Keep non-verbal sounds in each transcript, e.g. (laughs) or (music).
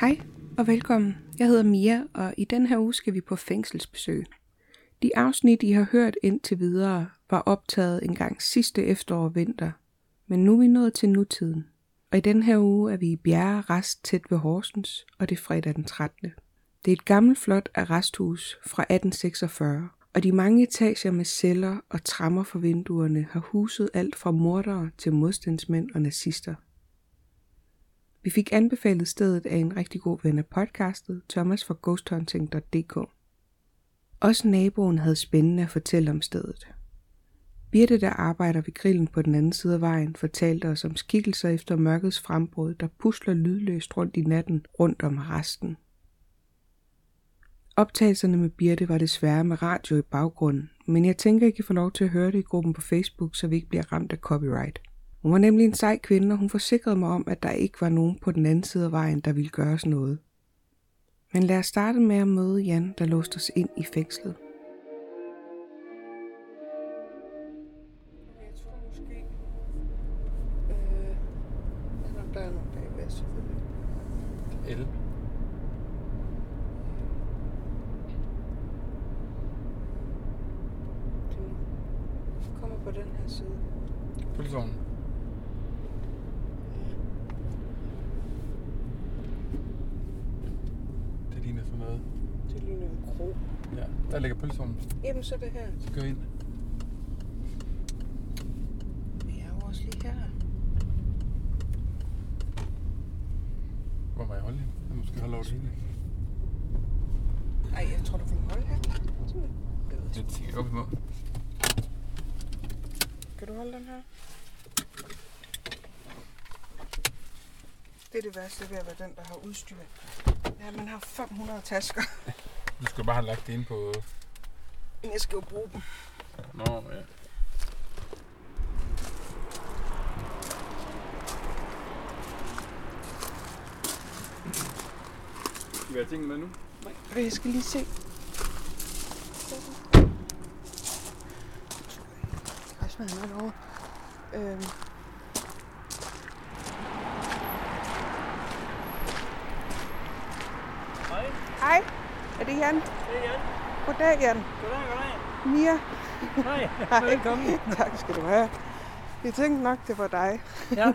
Hej og velkommen. Jeg hedder Mia, og i den her uge skal vi på fængselsbesøg. De afsnit, I har hørt indtil videre, var optaget en gang sidste efterår og vinter, men nu er vi nået til nutiden. Og i den her uge er vi i Bjerre Rest tæt ved Horsens, og det er fredag den 13. Det er et gammelt flot arresthus fra 1846, og de mange etager med celler og trammer for vinduerne har huset alt fra mordere til modstandsmænd og nazister. Vi fik anbefalet stedet af en rigtig god ven af podcastet, Thomas fra ghosthunting.dk. Også naboen havde spændende at fortælle om stedet. Birte, der arbejder ved grillen på den anden side af vejen, fortalte os om skikkelser efter mørkets frembrud, der pusler lydløst rundt i natten rundt om resten. Optagelserne med Birte var desværre med radio i baggrunden, men jeg tænker, I kan få lov til at høre det i gruppen på Facebook, så vi ikke bliver ramt af copyright. Hun var nemlig en sej kvinde, og hun forsikrede mig om, at der ikke var nogen på den anden side af vejen, der ville gøre os noget. Men lad os starte med at møde Jan, der låste os ind i fængslet. Jeg tror måske, øh, der er nogle bagved, selvfølgelig. El. Den kommer på den her side. Pølsevogn. Det ligner sådan noget. Det kro. Ja, der ligger pølsevognen. Jamen, så det her. Så gå ind. Vi er jo også lige her. Hvor må jeg holde hende? Jeg måske holde over det hele. Ej, jeg tror, du kan holde her. Jeg Det er sikkert op imod. Kan du holde den her? Det er det værste ved at være den, der har udstyr. Ja, man har 500 tasker, (laughs) Du skal bare have lagt det ind på... men jeg skal jo bruge dem. Nå, ja. Skal vi have tingene med nu? Og jeg skal lige se. Jeg smager noget over. Øhm. Hej, Hej, er det Jan? det er Jan. Goddag, Jan. Goddag, goddag. Mia. Hej, (laughs) velkommen. Tak skal du have. Jeg tænkte nok, det var dig. Ja,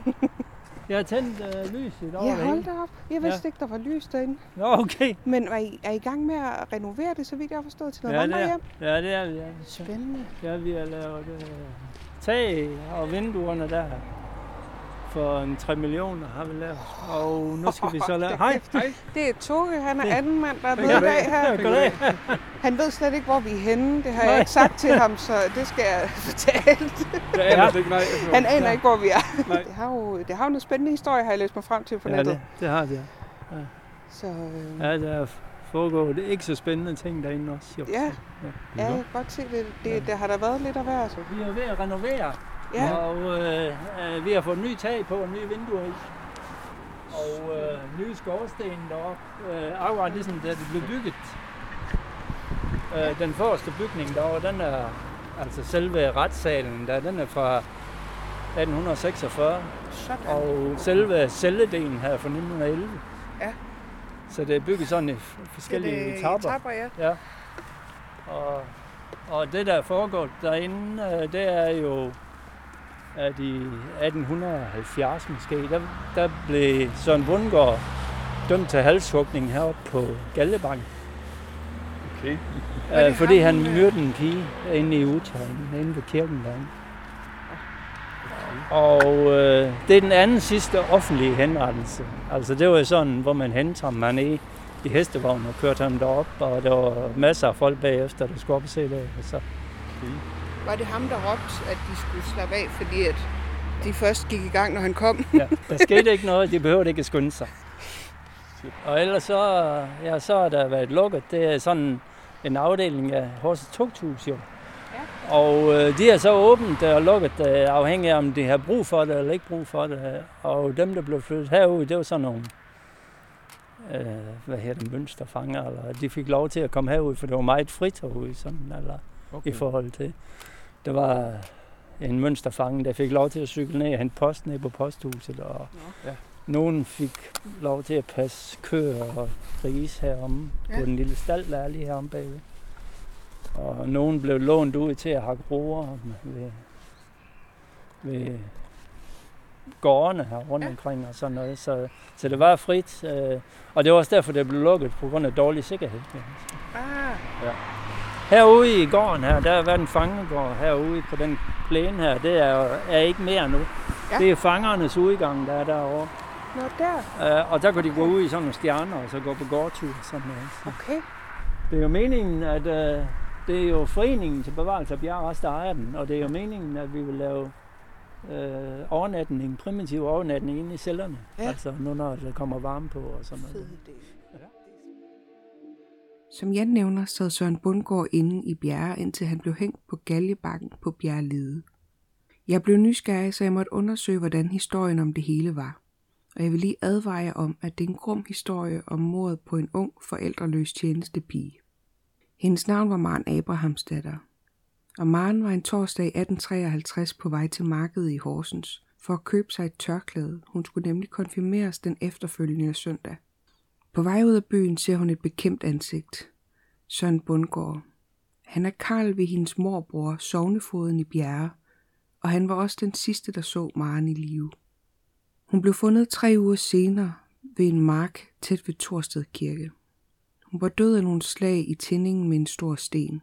jeg har tændt øh, lyset over Ja, det hold da op. Jeg vidste Ja. ikke, der var lys derinde. Nå, okay. Men er I, er I i gang med at renovere det, så vidt jeg har forstået, til noget Ja, det er, vandrehjem? ja, det er vi. Ja. Spændende. Ja, vi har lavet øh, tag og vinduerne der. For en 3 millioner har vi lavet. Og nu skal vi så lave... Hej. Det er Toge, han er anden mand, der er med Ja, i dag her. Goddag. Han ved slet ikke, hvor vi er henne. Det har jeg ikke sagt til ham, så det skal jeg (laughs) fortælle. Jeg aner det ikke, nej. Han aner ikke, hvor vi er. Nej. Det har jo, det har jo noget spændende historie, har jeg læst mig frem til på Ja, nettet. det, det har det. Så øh, Ja, der er foregået ikke så spændende ting derinde også. Jo. ja, Ja. ja, jeg kan godt se det. Det, det har der været lidt af hver, så. Vi er ved at renovere, Ja, og øh, øh, vi har fået ny tag på og nye vinduer i. Og øh, nye skorsten deroppe, øh, akkurat ligesom da det blev bygget. Øh, den første bygning derovre, den er, altså selve retssalen der, den er fra 1846. sådan. Og selve celledelen her er fra 1911. Ja. Så det er bygget sådan i forskellige det er etaper. Etapper, ja. Ja. Og, og det, der er foregået derinde, øh, det er jo, at i 1870 måske, der, der blev Søren Bundgaard dømt til halshugning heroppe på Gallebank. Okay. Øh, fordi han øh? myrdede en pige inde i Utøjen, inde ved kirken derinde. Og øh, det er den anden sidste offentlige henrettelse. Altså det var jo sådan, hvor man hentede ham man i, i hestevognen og kørte ham derop, og der var masser af folk bagefter, der skulle op og se det. Så, Var det ham, der råbte, at de skulle slappe af, fordi at, de først gik i gang, når han kom. Ja, der skete ikke noget, de behøvede ikke at skynde sig. Og ellers så, ja, så har der været lukket. Det er sådan en afdeling af Horsens Tugthus jo. Ja. Og øh, de er så åbent og lukket, øh, afhængig af om de har brug for det eller ikke brug for det. Og dem, der blev flyttet herud, det var sådan nogle, øh, hvad hedder det, mønsterfanger, eller de fik lov til at komme herud, for det var meget frit herude, sådan, eller okay. i forhold til. Der var en mønsterfange, der fik lov til at cykle ned og hente post ned på posthuset, og ja. nogen fik lov til at passe køer og grise heromme ja. på den lille stald, der er lige heromme bagved. Og nogen blev lånt ud til at hakke roer ved, ved gårdene her rundt ja. omkring og sådan noget. Så, så det var frit. Øh, og det var også derfor, det blev lukket på grund af dårlig sikkerhed. Ah. Ja. Herude i gården her, der har været en fangegård herude på den plæne her. Det er, er ikke mere nu. Ja. Det er fangernes udgang, der er derovre. Nå, der? Uh, og der kan de gå ud i sådan nogle stjerner og så gå på gårdtur. Sådan noget. Så. Okay. Det er jo meningen, at uh, det er jo foreningen til bevarelse af bjerg, der ejer den. Og det er jo meningen, at vi vil lave øh, overnatning, primitiv overnatning inde i cellerne. Ja. Altså nu når der kommer varme på og sådan noget. Ja. Som Jan nævner, sad Søren Bundgaard inde i Bjerre, indtil han blev hængt på galjebakken på Bjerrelide. Jeg blev nysgerrig, så jeg måtte undersøge, hvordan historien om det hele var. Og jeg vil lige advare jer om, at det er en grum historie om mordet på en ung, forældreløs tjenestepige. Hendes navn var Maren Abrahamsdatter, og Maren var en torsdag 1853 på vej til markedet i Horsens for at købe sig et tørklæde. Hun skulle nemlig konfirmeres den efterfølgende søndag. På vej ud af byen ser hun et bekendt ansigt. Søren Bundgaard. Han er Karl ved hendes morbror, sovnefoden i Bjerre, og han var også den sidste, der så Maren i live. Hun blev fundet tre uger senere ved en mark tæt ved Torsted Kirke. Hun var død af nogle slag i tændingen med en stor sten.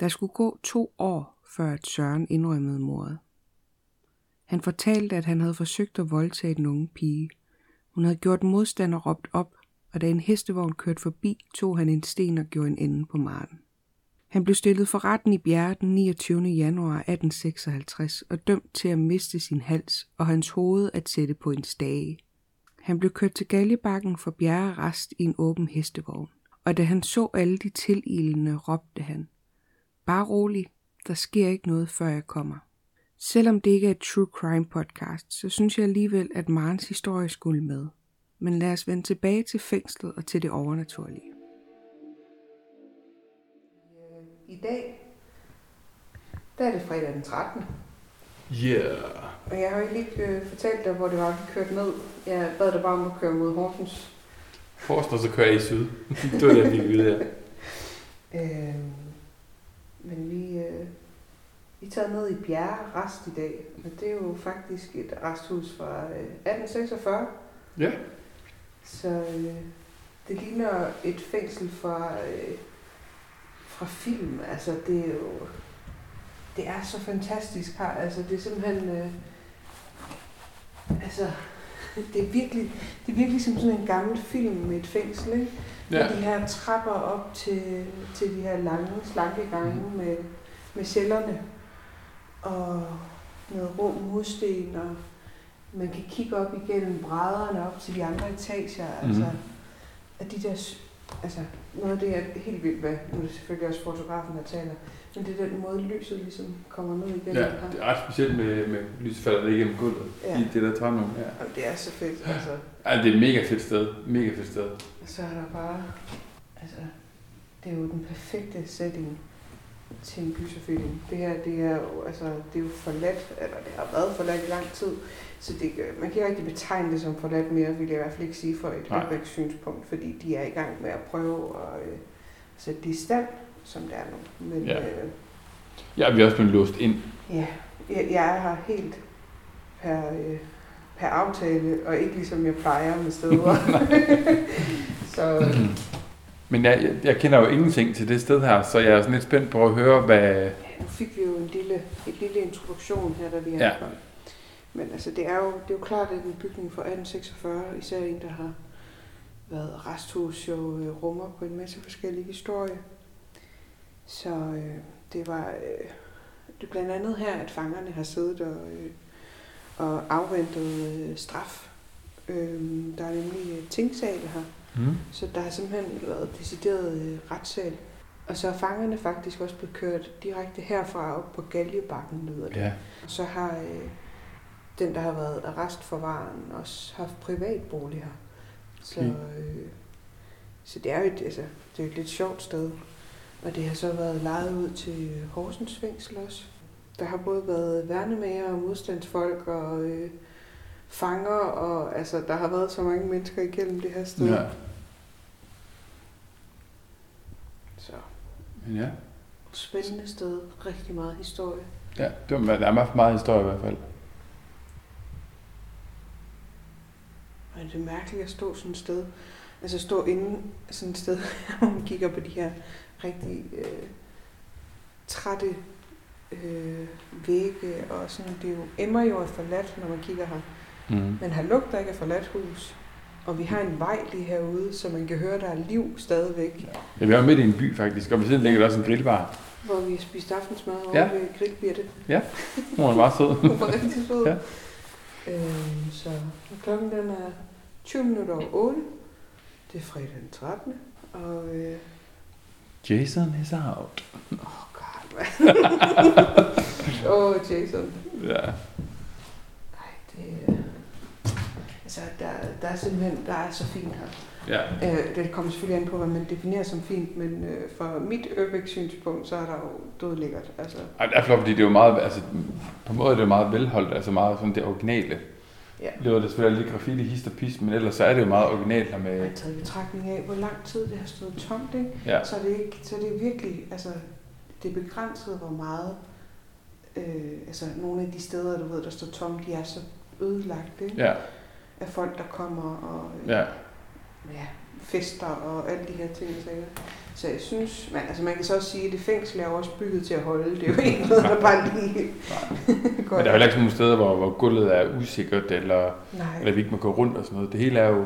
Der skulle gå to år, før at Søren indrømmede mordet. Han fortalte, at han havde forsøgt at voldtage den unge pige. Hun havde gjort modstand og råbt op, og da en hestevogn kørte forbi, tog han en sten og gjorde en ende på Marten. Han blev stillet for retten i Bjerre den 29. januar 1856 og dømt til at miste sin hals og hans hoved at sætte på en stage. Han blev kørt til Galjebakken for Bjerre rest i en åben hestevogn, og da han så alle de tililende, råbte han, Bare rolig, der sker ikke noget, før jeg kommer. Selvom det ikke er et true crime podcast, så synes jeg alligevel, at Marens historie skulle med. Men lad os vende tilbage til fængslet og til det overnaturlige. I dag, der er det fredag den 13. Yeah. Og jeg har jo lige øh, fortalt dig, hvor det var, vi kørte ned. Jeg bad dig bare om at køre mod Horsens. Horsens, så kører jeg i syd. (laughs) det var det, vi ville her. (laughs) øhm, men vi, øh, vi tager ned i Bjerre Rest i dag, og det er jo faktisk et resthus fra øh, 1846. Ja. Så øh, det ligner et fængsel fra, øh, fra film. Altså, det er jo... Det er så fantastisk her. Altså, det er simpelthen... Øh, altså, (laughs) det er virkelig, det er virkelig som sådan en gammel film med et fængsel, ikke? Ja. Med de her trapper op til, til de her lange, slanke gange mm. med, med cellerne. Og noget rå mursten, og man kan kigge op igennem brædderne op til de andre etager. Mm. Altså, at de der, altså, noget af det er helt vildt, hvad, nu er det selvfølgelig også fotografen, der taler, men det er den måde, lyset ligesom kommer ned igennem. Ja, det er ret specielt med, med lyset falder det igennem gulvet ja. i det der trænum. Ja. Og det er så fedt. Altså. Ja, det er et mega fedt sted. Mega fedt sted. Så er der bare, altså, det er jo den perfekte setting til en gyserfilm. Det her, det er jo, altså, det er jo forladt, eller det har været forladt i lang tid, så det, man kan ikke rigtig betegne det som forladt mere, vil jeg i hvert fald ikke sige for et synspunkt, fordi de er i gang med at prøve at øh, sætte det i stand som det er nu. Men, ja. Øh, ja, vi er også blevet låst ind. Ja, jeg, jeg her helt per, øh, per aftale, og ikke ligesom jeg plejer med steder. (laughs) (laughs) så. (clears throat) Men jeg, jeg, jeg kender jo ingenting til det sted her, så jeg er sådan lidt spændt på at høre, hvad... Ja, nu fik vi jo en lille, en lille introduktion her, da vi er ja. Men altså, det er, jo, det er jo klart, at en bygning fra 1846, især en, der har været resthus, jo øh, rummer på en masse forskellige historier. Så øh, det var øh, det er blandt andet her, at fangerne har siddet og, øh, og afventet øh, straf. Øhm, der er nemlig øh, tingsal her, Mm. så der har simpelthen været decideret øh, retssal. Og så er fangerne faktisk også blevet kørt direkte herfra op på Galjebakken, lyder det. Ja. Og så har øh, den, der har været arrestforvaren, også haft privatbolig her. Så, øh, så det er jo et, altså, det er jo et lidt sjovt sted. Og det har så været lejet ud til Horsens fængsel også. Der har både været værnemager og modstandsfolk og øh, fanger, og altså, der har været så mange mennesker igennem det her sted. Ja. Så Men ja. spændende sted, rigtig meget historie. Ja, det var, der er meget- meget historie i hvert fald. Og det er mærkeligt at stå sådan et sted, altså stå inde sådan et sted, (laughs) hvor man kigger på de her rigtig øh, trætte øh, vægge, og sådan, det er jo emmer jo af forladt, når man kigger her. Mm. Men her lugter ikke af forladt hus, og vi har en vej lige herude, så man kan høre, der er liv stadigvæk, Ja, vi er midt i en by faktisk, og ved siden ligger der også en grillbar. hvor vi har spist aftensmad over Ja. ja. ved Grillbirte. Hun er meget sød. (laughs) Hun var rigtig sød. Ja. Øhm, så klokken den er 20 minutter over 8. Det er fredag den 13. Og øh, Jason is out. oh god. (laughs) Åh, oh, Jason. Ja. Nej, det er... Altså, der, der er simpelthen, der er så fint her. Ja. Øh, det kommer selvfølgelig an på, hvad man definerer som fint, men øh, fra mit Ørbæk-synspunkt, så er der jo død lækkert. Altså, Ej, det er flot, fordi det er jo meget, altså, på en måde er det jo meget velholdt, altså meget sådan det originale. Ja. Det var det selvfølgelig lidt graffiti, hist og pis, men ellers så er det jo meget originalt her med, jeg har taget i betragtning af, hvor lang tid det har stået tomt, ikke? ja, Så er det, ikke, så er det virkelig, altså, det er begrænset, hvor meget, øh, altså nogle af de steder, du ved, der står tomt, de er så ødelagt, ikke? ja, Af folk, der kommer og ja. ja, fester og alle de her ting. og sager. Så jeg synes, man, altså man kan så også sige, at det fængsel er også bygget til at holde. Det er jo ikke noget, der bare lige (laughs) (laughs) går. Men der er jo heller ikke sådan nogle steder, hvor, hvor gulvet er usikkert, eller, Nej, eller vi ikke må gå rundt og sådan noget. Det hele er jo,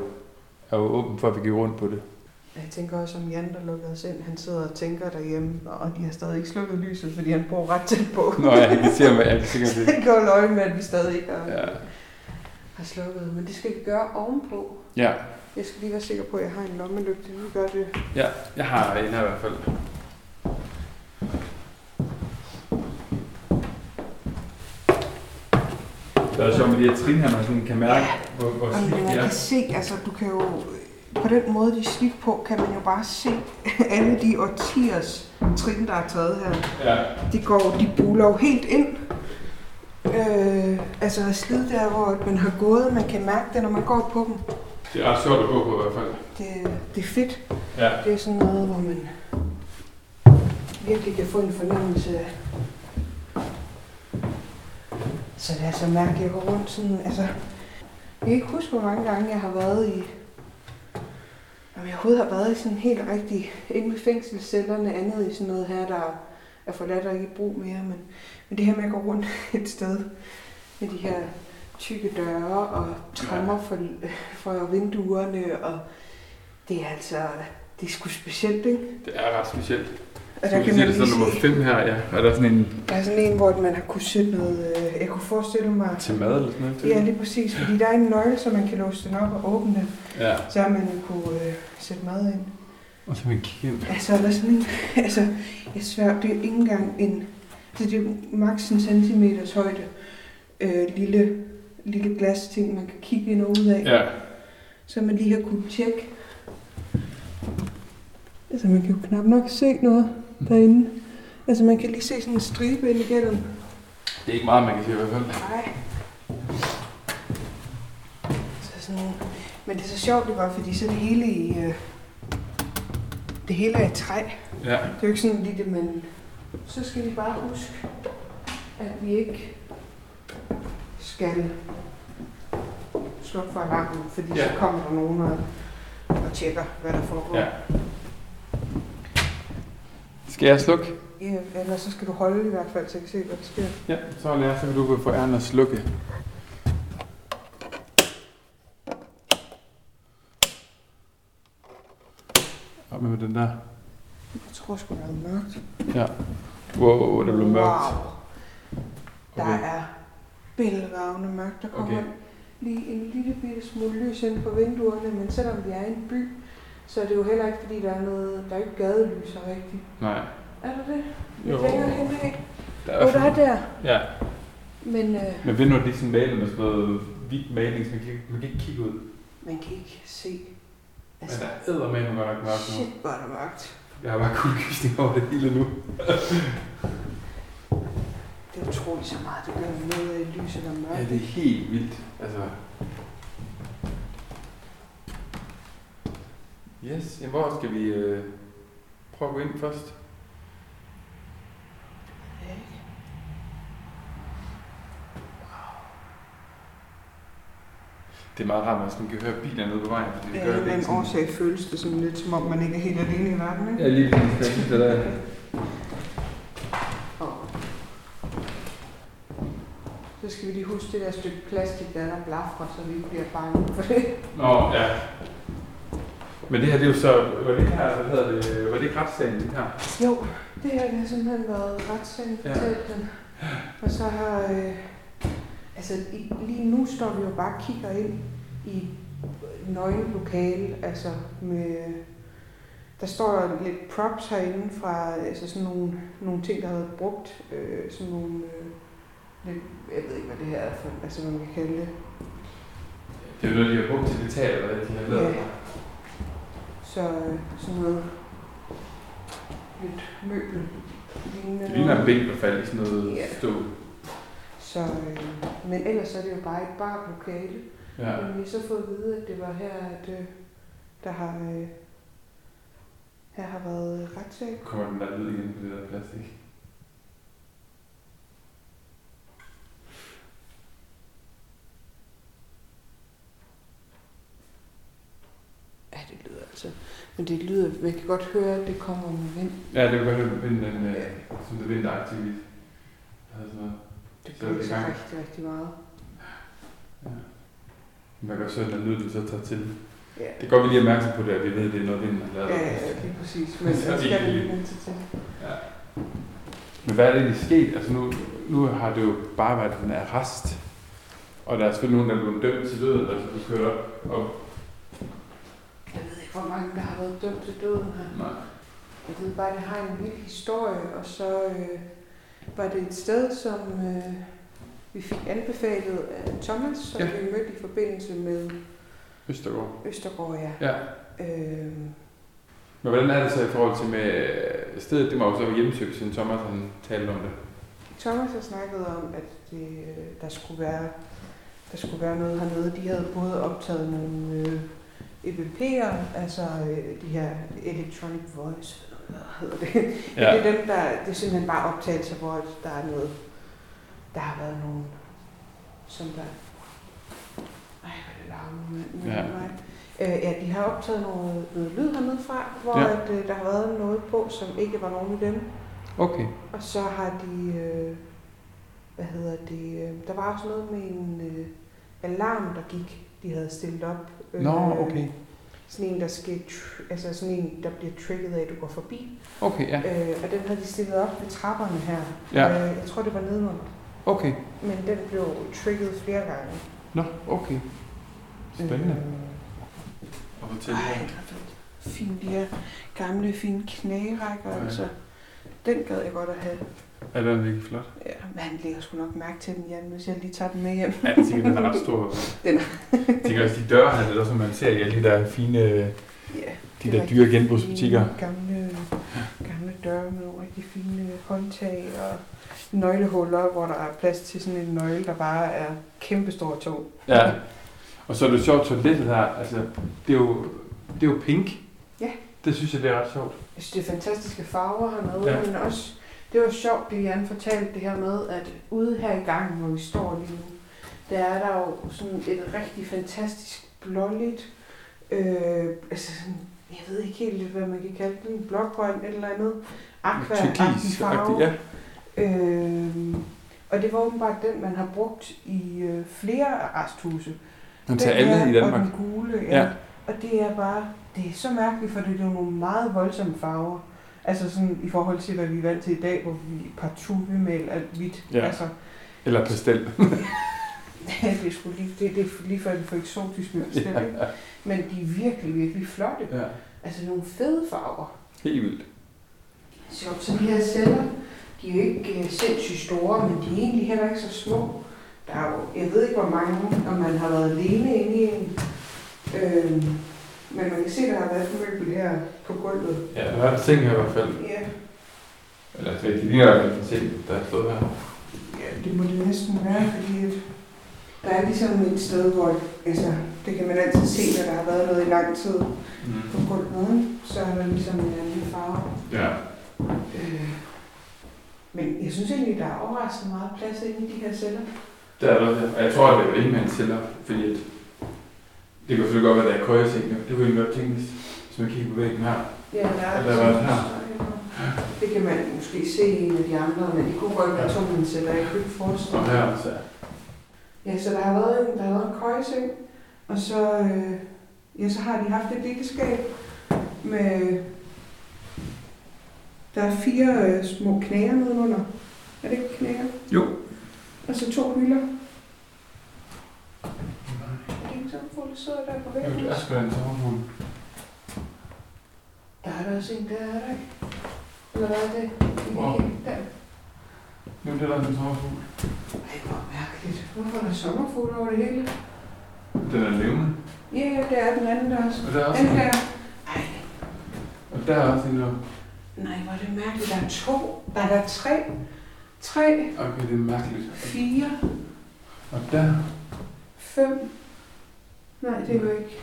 er jo åbent for, at vi går rundt på det. jeg tænker også om Jan, der lukkede os ind. Han sidder og tænker derhjemme, og de har stadig ikke slukket lyset, fordi han bor ret tæt på. Nå, jeg (laughs) kan se, hvad jeg kan sikkert det. Han kan holde øje med, at vi stadig ikke har, Ja. Har slukket. Men det skal vi gøre ovenpå. Ja, Jeg skal lige være sikker på, at jeg har en lommelygte. Vi gør det. ja, jeg har en her i hvert fald. Det er også sjovt med de her trin her, man sådan kan mærke, hvor, hvor Jamen, slidt man de er. kan se, altså du kan jo, på den måde de er slidt på, kan man jo bare se alle de årtiers trin, der er taget her. Ja, De går, de buler jo helt ind. Øh, altså slid der, hvor man har gået, man kan mærke det, når man går på dem. det er ret sjovt at gå på i hvert fald. Det, det er fedt. Ja, Det er sådan noget, hvor man virkelig kan få en fornemmelse af. Så det er så mærkeligt at gå rundt sådan, altså... Jeg kan ikke huske, hvor mange gange jeg har været i... Om jeg overhovedet har været i sådan helt rigtig... Inde ved fængselscellerne, andet i sådan noget her, der er forladt og ikke i brug mere. Men, men det her med at gå rundt (laughs) et sted med de her tykke døre og trammer for, for vinduerne, og det er altså... Det er sgu specielt, ikke? det er ret specielt. Og der kan man lige nummer se, 5 her, ja. Og der er sådan en der er sådan en, hvor man har kunne sætte noget, øh, jeg kunne forestille mig, til mad eller sådan noget. Ja, det. lige præcis, fordi der er en nøgle, så man kan låse den op og åbne den, ja. så har man kunne øh, sætte mad ind. Og så man ind. Altså, der er sådan en, altså, jeg svær, det er ikke engang en, så det er maks en centimeters højde, øh, lille, lille glas ting, man kan kigge ind og ud af, Ja, så man lige har kunne tjekke. Altså, man kan jo knap nok se noget derinde. Altså, man kan lige se sådan en stribe ind igennem. det er ikke meget, man kan sige i hvert fald. Nej. Så sådan, men det er så sjovt, det var, fordi så det hele i... Øh, det hele er i træ. Ja, Det er jo ikke sådan lige det, men så skal vi bare huske, at vi ikke skal slukke for alarmen, fordi ja. så kommer der nogen og, og tjekker, hvad der foregår. ja. Skal jeg slukke? ja. Ellers så skal du holde i hvert fald, så jeg kan se, hvad der sker. Ja, så lærer så kan du få æren at slukke. Op med den der. Jeg tror sgu, der er mørkt. Ja. Wow, det blev mørkt. Wow. Der Okay. er bælragende mørkt. Der kommer Okay. lige en lille bitte smule lys ind på vinduerne, men selvom vi er i en by, så er det jo heller ikke, fordi der er noget, der er ikke gadelys og rigtigt. Nej. Er der det? Jo. Lidt længere hen af? Der Jo, der er der. Ja. Men øh, Men vinduerne er sådan malet med sådan noget hvidt maling, så man kan, ikke- man kan ikke kigge ud. man kan ikke se. Men Altså, der er med godt nok mørkt nu. shit, hvor er der mørkt. Jeg har bare kuldegysning over det hele nu. Det er utroligt så meget, det gør noget af lys eller mørkt. Ja, det er helt vildt. Altså... Yes, jamen, hvor skal vi øh, prøve at gå ind først? Det er meget rart, at man kan høre bilerne ude på vejen, fordi det Af gør en ikke anden sådan... årsag føles det sådan lidt, som om man ikke er helt alene i verden, ikke? Ja, lige præcis. Det der. Og så skal vi lige huske det der stykke plastik, der er der blaffer, så vi ikke bliver bange for det. Nå, ja. Men det her, det er jo så... Var det ikke her, hvad hedder det? Var det ikke retssagen, det her? Jo, det her det har simpelthen været retssagen, Ja. den. Og så har... Øh, altså, lige nu står vi jo bare og kigger ind i nøgen lokale, altså med... Der står lidt props herinde fra altså sådan nogle, nogle ting, der har været brugt. Øh, sådan nogle... Øh, lidt, jeg ved ikke, hvad det her er for, altså hvad man kan kalde det. Det er jo noget, de har brugt til det teater, hvad de har lavet. Ja. Så øh, sådan noget lidt møbel. lignende Det ligner en bænk, der faldt i sådan noget Ja. stål. Så, øh, men ellers er det jo bare et barlokale. Ja. Men vi så fået at vide, at det var her, at øh, der har, øh, her har været retssag. Kommer den der lyd igen på det der plastik? Ja, det lyder altså. Men det lyder, man kan godt høre, at det kommer med vind. Ja, det kan godt høre, at vinden, den, øh, Ja. som det vinteraktivt. Det Så er det i gang. rigtig, rigtig meget. ja. Man kan også høre, at den lyd, den så tager til. Ja, Det er godt, vi lige er opmærksom på det, at vi ved, at det er noget, vinden har lavet. ja, ja lige præcis. Men (laughs) Så er det skal det ikke- lige vente til. Ja. Men hvad er det egentlig sket? Altså nu, nu har det jo bare været en arrest. Og der er selvfølgelig nogen, der er blevet dømt til døden, altså du kører op. Og, Jeg ved ikke, hvor mange der har været dømt til døden her. nej. Jeg ved bare, at det har en vild historie, og så øh, var det et sted, som øh, vi fik anbefalet af Thomas, som Ja. vi mødte i forbindelse med Østergaard. Østergaard, ja. Ja. Øh, Men hvordan er det så i forhold til med øh, stedet? Det må jo så være hjemmesøgt, siden Thomas han talte om det. Thomas har snakket om, at det, øh, der skulle være der skulle være noget hernede. De havde både optaget nogle øh, EVP'er, altså øh, de her Electronic Voice, hvad hedder det? (laughs) Ja. Det er dem, der, det er simpelthen bare optagelser, hvor der er noget, der har været nogen, som der... Ej, hvad er det mand. Ja. Øh, ja, de har optaget noget, noget lyd hernede fra, hvor Ja. ja. at, øh, der har været noget på, som ikke var nogen af dem. Okay. Og så har de, øh, hvad hedder det, øh, der var også noget med en øh, alarm, der gik, de havde stillet op. Øh, Nå, okay. Sådan en, der skal, altså sådan en, der bliver trigget af, at du går forbi. Okay, ja. Øh, og den havde de stillet op ved trapperne her. Ja. Øh, jeg tror, det var nedenunder. Okay. Men den blev trigget flere gange. Nå, okay. Spændende. Øh, Og fortæl ej, fedt. Fine, de her gamle, fine knærækker, Ja. altså. Den gad jeg godt at have. Ja, den er virkelig flot. Ja, men han lægger sgu nok mærke til den, Jan, hvis jeg lige tager den med hjem. Ja, jeg tænker, den er ret stor. (laughs) Den Jeg tænker også, de døre her, det er også, som man ser i alle de der fine, Ja, de der er dyre genbrugsbutikker. Gamle, gamle døre med nogle rigtig fine håndtag og nøglehuller, hvor der er plads til sådan en nøgle, der bare er kæmpestor tung. Ja. Og så er det sjovt, toilettet her, altså, det er jo, det er jo pink. Ja. Det synes jeg, det er ret sjovt. Jeg synes, det er fantastiske farver hernede, ja. men også, det var sjovt, det Jan fortalte det her med, at ude her i gangen, hvor vi står lige nu, der er der jo sådan et rigtig fantastisk blåligt, øh, altså sådan, jeg ved ikke helt, hvad man kan kalde den, blågrøn eller andet, aqua farve. ja. Øh, og det var åbenbart den, man har brugt i øh, flere til Den alle her i Danmark. Og den gule, ja. Ja. Og det er bare, det er så mærkeligt, for det er nogle meget voldsomme farver. Altså sådan i forhold til, hvad vi er vant til i dag, hvor vi partout vil male alt hvidt. Ja. Altså, Eller pastel. (laughs) Ja, det er sgu lige, det, det er lige før det er for eksotisk med pastel, ikke? Men de er virkelig, virkelig flotte. ja. Altså nogle fede farver. Helt vildt. Sjovt, så de her celler, de er jo ikke øh, sindssygt store, men de er egentlig heller ikke så små. Der er jo, jeg ved ikke hvor mange, om man har været alene inde i en. Øhm, men man kan se, der har været et møbel her på gulvet. Ja, der er en seng her i hvert fald. Ja, Eller det ligner i hvert fald en seng, der er stået her. ja det må det næsten være, fordi at der er ligesom et sted, hvor altså, det kan man altid se, når der har været noget i lang tid Mm. på gulvet. Så er der ligesom en anden farve. Ja. Øh, men jeg synes egentlig, der er overraskende meget plads inde i de her celler. Der er der, og jeg tror, at det er ikke celler, fordi at det kan selvfølgelig godt være, at der er jo. Det kunne jeg godt tænke, hvis hvis man kigger på væggen her. Ja, der er, Og var her. Det kan man måske se i en af de andre, men det kunne godt være to sætter. Jeg kunne ikke forestille Og mig. her også. Ja, så der har været en, der har været en køjeseng, og så, øh, ja, så har de haft et lille skab med, der er fire øh, små knæger nedenunder. Er det ikke knæger? Jo. Og så to hylder. Er det sidder der på Jo, væggen? det er sgu da en sommerfugl. Der er der også en, der er der ikke. Eller hvad er det? Wow. Der. Er det der en sommerfugl. Ej, hvor mærkeligt. Hvorfor er der sommerfugle over det hele? Den er levende. Ja, ja, det er den anden der også. Og der er også Den en. der. Ej, Og der er også en der. nej, hvor er det mærkeligt. Der er to. Der er tre. Tre, Okay, det er mærkeligt. fire, Og der. fem. Nej, det jo ikke.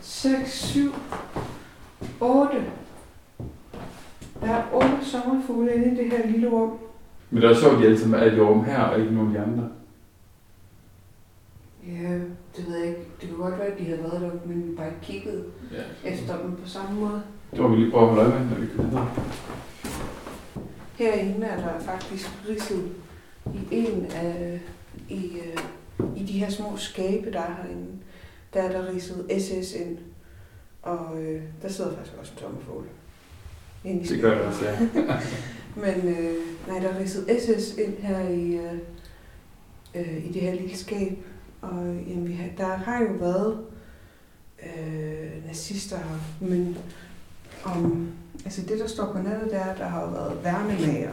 Seks, syv, otte. Der er otte sommerfugle inde i det her lille rum. Men det er også sjovt, at de sammen er i rum her, og ikke nogen af de andre. Ja, det ved jeg ikke. Det kunne godt være, at de havde været der, men vi bare ikke kiggede Ja. efter dem på samme måde. Det må vi lige prøve at holde øje med, når vi kører videre. Herinde er der faktisk ridset i en af i, øh, i de her små skabe, der er herinde, der er der ridset SS ind. Og øh, der sidder faktisk også en i Det gør det skabet. også, ja. Men øh, nej, der er ridset SS ind her i, øh, øh, i det her lille skab. Og jamen, vi har, der har jo været øh, nazister her, men om, altså det, der står på nettet, er, at der har jo været værnemager.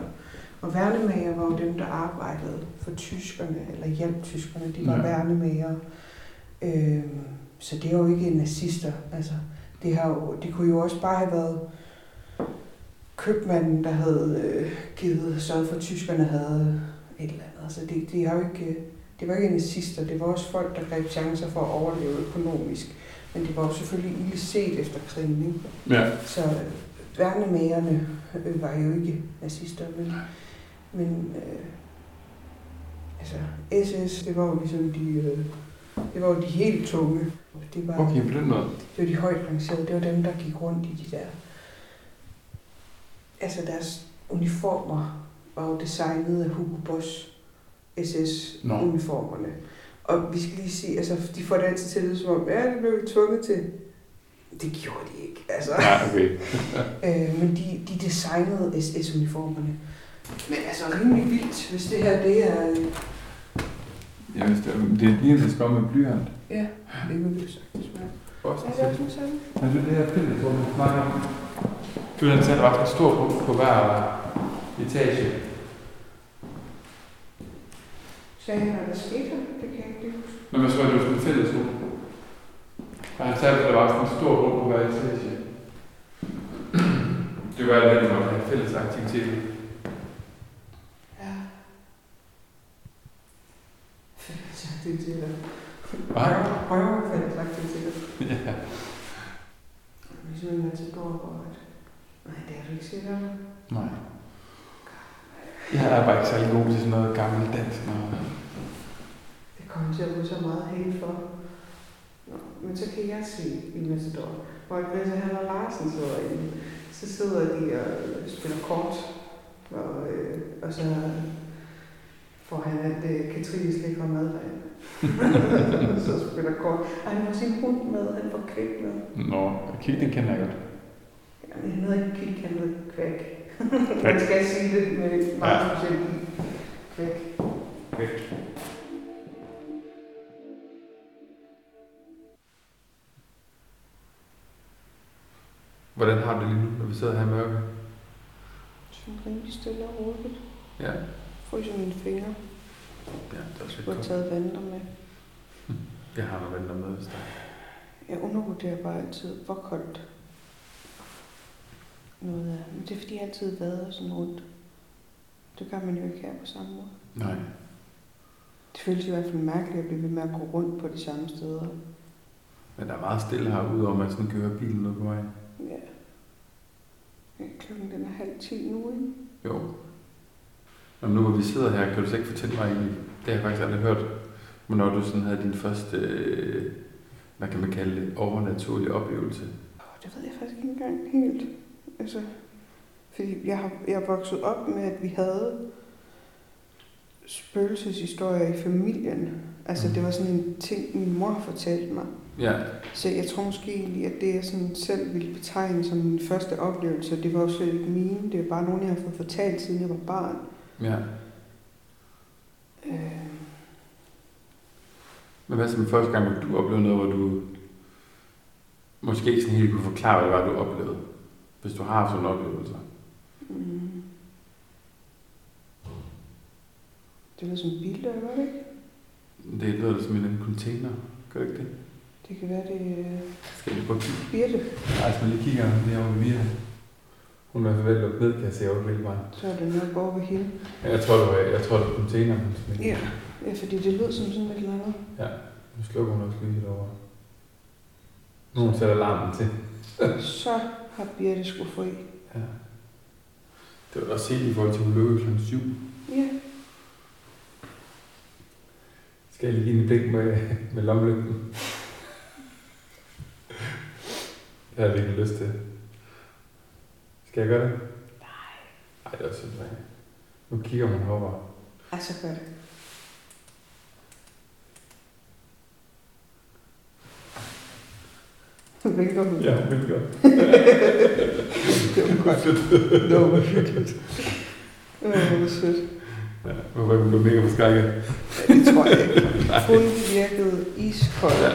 Og værnemager var jo dem, der arbejdede for tyskerne, eller hjalp tyskerne. De var ja. værnemager. Øh, så det er jo ikke nazister. Altså, det, har jo, det kunne jo også bare have været købmanden, der havde øh, givet sørget for, at tyskerne havde et eller andet. Altså det, det, har jo ikke, øh, det var ikke nazister, det var også folk, der greb chancer for at overleve økonomisk. Men det var jo selvfølgelig ikke set efter krigen. Ikke? Ja. Så øh, værnemagerne øh, var jo ikke nazister, men, men øh, altså SS, det var jo ligesom de, øh, det var jo de helt tunge. Det var, Okay, på den måde. det var de højt rangerede, det var dem, der gik rundt i de der... Altså deres uniformer var jo designet af Hugo Boss. SS-uniformerne. Og vi skal lige sige, altså de får det altid til at lyde som om, ja, det blev vi tvunget til. Det gjorde de ikke, altså. Ja, okay. (laughs) Øh, men de, de designede SS-uniformerne. Men altså rimelig vildt, hvis det her det er... Ja, hvis det, det er lige, at skal med blyant. Ja, det vil vi sagtens. Også Ja, det er også sådan. Men det er det her fælles rum, du snakker om. Har sat ret stor på, på hver etage. Sagde han, at der skete? Det kan jeg ikke huske. Når man så er det jo sådan et fælles rum. Og han sagde, at der var sådan en stor rum på hver etage. Det var alt, når man havde fælles aktiviteter. Ja. Fælles aktiviteter. Højere fælles aktiviteter. Ja. Ligesom en matador, hvor... at- Nej, det er du ikke sikker på. Nej. Jeg er bare ikke særlig god til sådan noget gammelt dansk. Noget. Det kommer til at blive så meget hate for. Nå, men så kan jeg se i Matador, hvor Greta Hanna Larsen sidder inde. Så sidder de og spiller kort, og, øh, og så får han alt det Katrines lækre mad derinde. (laughs) så spiller kort. Ej, han har sin hund med, han får kvæk med. Nå, kig, den kender jeg godt. Jamen, han hedder ikke kvick, han hedder kvæk. Man (laughs) skal sige det med meget Ja. specielt. Kvæk. Okay. Hvordan har du det lige nu, når vi sidder her i mørke? Sådan rimelig stille og roligt. Ja. Fryser mine fingre. Ja, det er også lidt Du har taget vandre med. (laughs) Jeg har noget venter med, hvis der Jeg undervurderer bare altid, hvor koldt noget er. Men det er fordi, jeg altid vader sådan rundt. Det gør man jo ikke her på samme måde. Nej. Det føles i hvert fald mærkeligt at blive ved med at gå rundt på de samme steder. Men der er meget stille her, udover at man sådan kan høre bilen ude på vejen. Ja. ja klokken den er halv ti nu, ikke? Jo. Nå, men nu hvor vi sidder her, kan du så ikke fortælle mig egentlig, det har jeg faktisk aldrig hørt, hvornår du sådan havde din første, øh, hvad kan man kalde det, overnaturlige oplevelse. Åh, det ved jeg faktisk ikke engang helt. Altså, fordi jeg har, jeg er vokset op med, at vi havde spøgelseshistorier i familien. Altså, Mhm. det var sådan en ting, min mor fortalte mig. Ja, Så jeg tror måske egentlig, at det jeg sådan selv ville betegne som min første oplevelse, det var jo slet ikke mine. Det er bare nogen, jeg har fået fortalt, siden jeg var barn. Ja. Øh, Men hvad så med første gang, hvor du oplevede noget, hvor du måske ikke sådan helt kunne forklare, hvad det var, du oplevede? Hvis du har haft sådan en oplevelse. mm. Det var sådan en bil, der var det ikke? Det lyder som en container. Gør det ikke det? Det kan være, det er Skal jeg lige prøve at kigge? Birte. Nej, hvis man lige kigger lige over ved Mia. Hun er i hvert fald lukket ned, kan jeg se over hele vejen. Så er det nok over ved hende. Jeg tror, det var, jeg tror, det var container. hun smed. Ja, ja fordi det lød som sådan et eller andet. Ja, nu slukker hun også lige derovre. Nu hun sat alarmen til. Så har Birte skulle fri. Ja. Det var også set i forhold til, at hun lukkede kl. 7. Ja, Skal jeg lige give en blik med, med lommelygten? Det har jeg virkelig lyst til. Skal jeg gøre det? Nej. Nej, det er også sådan, Nu kigger man herover. ej, så gør det. (laughs) Velkommen. Ja, velkommen. (laughs) Det var godt. Det var hyggeligt. (laughs) Øh, hvor sødt. Ja, hvorfor hun blev mega forskrækket? Ja, det tror jeg ikke. Hun virkede iskold. Ja.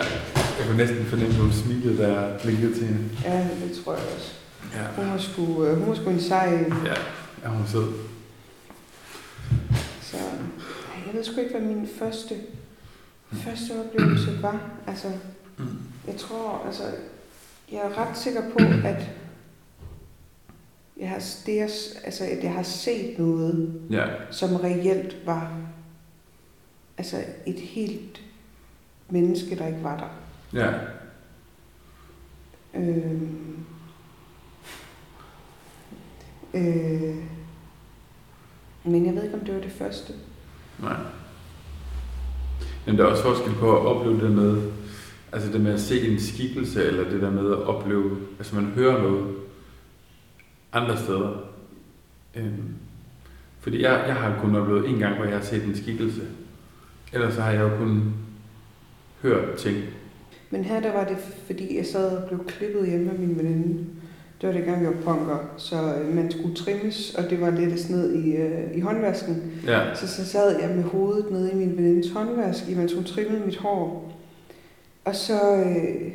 Jeg kunne næsten fornemme, at hun smilede, jeg blinkede til hende. Ja, det tror jeg også. Ja. Hun var sgu, øh, hun var sgu en sej. Ja, ja hun er. Så jeg ved sgu ikke, hvad min første, første oplevelse var. Altså, Mm. jeg tror, altså, jeg er ret sikker på, at jeg har, det, jeg, altså, at jeg har set noget, Ja, som reelt var altså et helt menneske, der ikke var der. ja. Øhm, øh, men jeg ved ikke, om det var det første. Nej. Men der er også forskel på at opleve det med, altså det med at se en skikkelse, eller det der med at opleve, altså man hører noget andre steder. Øhm, fordi jeg, jeg har kun oplevet en gang, hvor jeg har set en skikkelse. Ellers så har jeg jo kun hørt ting. Men her der var det, fordi jeg sad og blev klippet hjemme med min veninde. Det var det gang, jeg var punker, så øh, man skulle trimmes, og det var lettes ned i, øh, i håndvasken. Ja, Så, så sad jeg med hovedet nede i min venindes håndvask, imens hun trimmede mit hår. Og så, øh,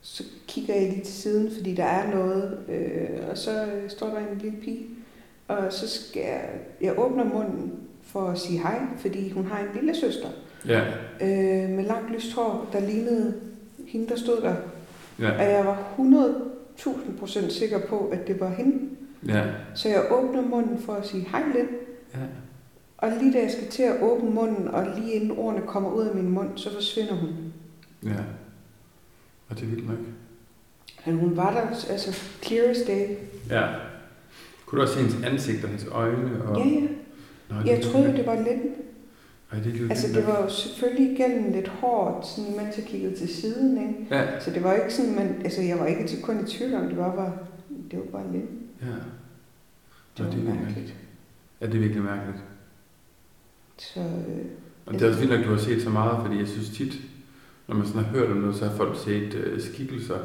så kigger jeg lige til siden, fordi der er noget, øh, og så øh, står der en lille pige. Og så skal jeg, jeg åbner munden for at sige hej, fordi hun har en lille søster ja, øh, med langt lyst hår, der lignede hende, der stod der. ja, Og jeg var 100.000 procent sikker på, at det var hende. ja, Så jeg åbner munden for at sige hej, Lind. ja. Og lige da jeg skal til at åbne munden, og lige inden ordene kommer ud af min mund, så forsvinder hun. ja. Og det er vildt nok. Men hun var der, altså clear as day. Ja. Kunne du også se hendes ansigt og hendes øjne? Og... Ja, ja. Nå, Jeg troede, det var lidt. Ej, det Altså, det var jo selvfølgelig igennem lidt hårdt, sådan, mens jeg kiggede til siden, ikke? Ja, Så det var ikke sådan, man, altså, jeg var ikke til kun i tvivl om, det var bare, det var bare lidt. ja. Det Nå, var det er nok. mærkeligt. Ja, det er virkelig mærkeligt. Så, øh, Og det er også vildt at du har set så meget, fordi jeg synes tit, når man sådan har hørt om noget, så har folk set øh, skikkelser.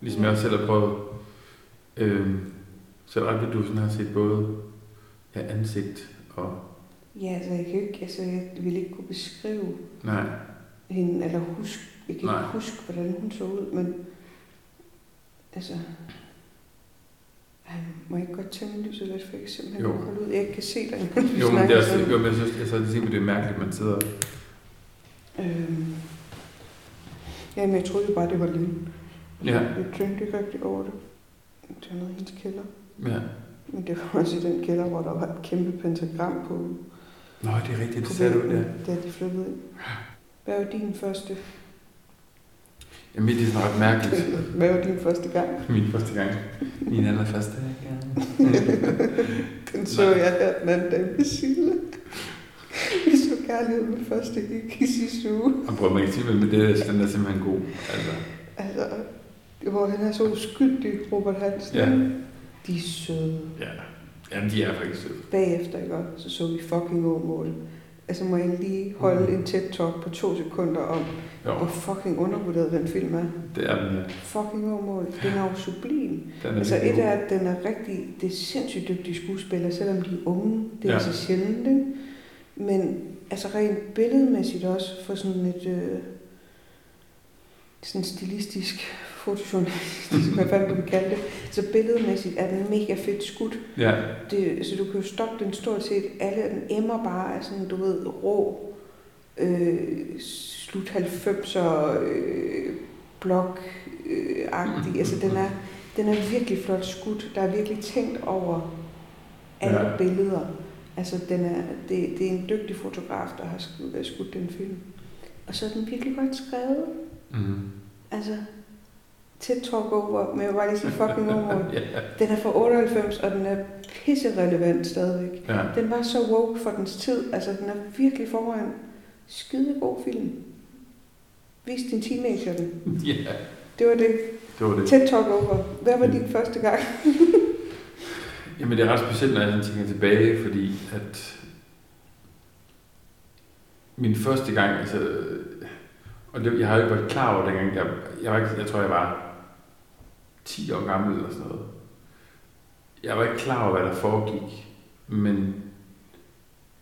Ligesom jeg også selv har prøvet. Øh, så er det ret vildt, at du sådan har set både ja, ansigt og Ja, altså jeg, kan ikke, altså jeg vil ikke kunne beskrive Nej. hende, eller huske, jeg kan Nej. ikke huske, hvordan hun så ud, men altså, ej, må jeg ikke godt tænde lyset lidt, for jeg kan simpelthen Jo. holde ud, jeg ikke kan se dig, Jo, (laughs) men det er også, jo, men jeg synes, jeg så tænker, det er mærkeligt, at man sidder... Øhm, jamen, jeg troede jo bare, det var lille. Ja. Jeg tænkte ikke rigtig over det. Det var noget i hendes kælder. Ja. Men det var også i den kælder, hvor der var et kæmpe pentagram på, Nå, det er rigtigt, det sagde du der. da de flyttede ind. Hvad var din første? Jamen, det er sådan ret mærkeligt. (laughs) Hvad var din første gang? Min første gang. Min allerførste gang. (laughs) Den så jeg her den anden dag med Sille. Vi så kærlighed med første gik i sidste uge. Og prøv, man kan sige, men det den er simpelthen god. Altså, Altså, hvor han er så uskyldig, Robert Hansen. Ja. De er søde. ja. Jamen, de er faktisk søde. Bagefter, ikke? så så vi fucking Åmål. Altså, må jeg lige holde en tæt talk på to sekunder om, Jo, hvor fucking undervurderet den film er. det er den. Fucking Åmål. Den er jo sublim. Den er Altså et er, at den er rigtig, det er sindssygt dygtige skuespillere, selvom de er unge. Det er Ja. så sjældent, ikke? Men altså rent billedmæssigt også, for sådan et øh, sådan stilistisk, fotojournalistisk, hvad fanden du vil kalde det. Så billedmæssigt er den mega fedt skudt. Ja, Det, så du kan jo stoppe den stort set. Alle den emmer bare af sådan, du ved, rå, øh, slut 90'er, øh, blok øh, agtig. Altså den er, den er virkelig flot skudt. Der er virkelig tænkt over alle ja. billeder. Altså den er, det, det er en dygtig fotograf, der har skudt, skudt den film. Og så er den virkelig godt skrevet. mm. Altså, TED Talk over, vil bare lige sige fucking over. ja. Den er fra 98, og den er pisserelevant stadigvæk. ja. Den var så woke for dens tid. Altså, den er virkelig foran. Skide god film. Vis din teenager den. ja, Det var det. det var det. TED Talk over. Hvad var din første gang? (laughs) Jamen, det er ret specielt, når jeg tænker tilbage, fordi at min første gang, altså, og det, jeg har jo ikke været klar over dengang, jeg, jeg, var ikke, jeg tror, jeg var 10 år gammel eller sådan noget. Jeg var ikke klar over, hvad der foregik, men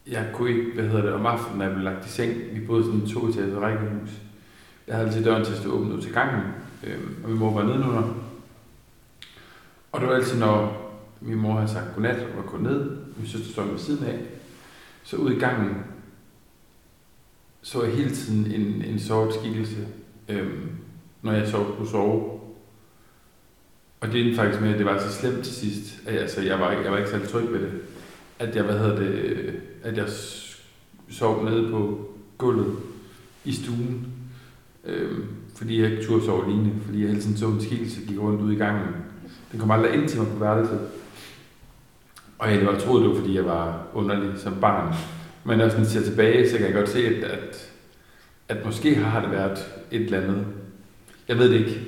jeg kunne ikke, hvad hedder det, om aftenen, når jeg blev lagt i seng, vi boede sådan to til et rækkehus. Jeg havde altid døren til at stå åben ud til gangen, øh, og min mor var nedenunder. Og det var altid, når min mor havde sagt godnat og var gået ned, min søster stod ved siden af, så ud i gangen så jeg hele tiden en, en sovet skikkelse, øh, når jeg sov, kunne sove. Og det endte faktisk med, at det var så slemt til sidst, at altså, jeg, var, ikke, jeg var ikke særlig tryg ved det, at jeg, hvad hedder det, at jeg sov nede på gulvet i stuen, øhm, fordi jeg ikke turde sove alene, fordi jeg hele tiden så en skikkelse gik rundt ud i gangen. Den kom aldrig ind til mig på værelset. Og jeg var troet, det var, fordi jeg var underlig som barn. Men når jeg sådan ser tilbage, så kan jeg godt se, at, at, at måske har det været et eller andet. Jeg ved det ikke.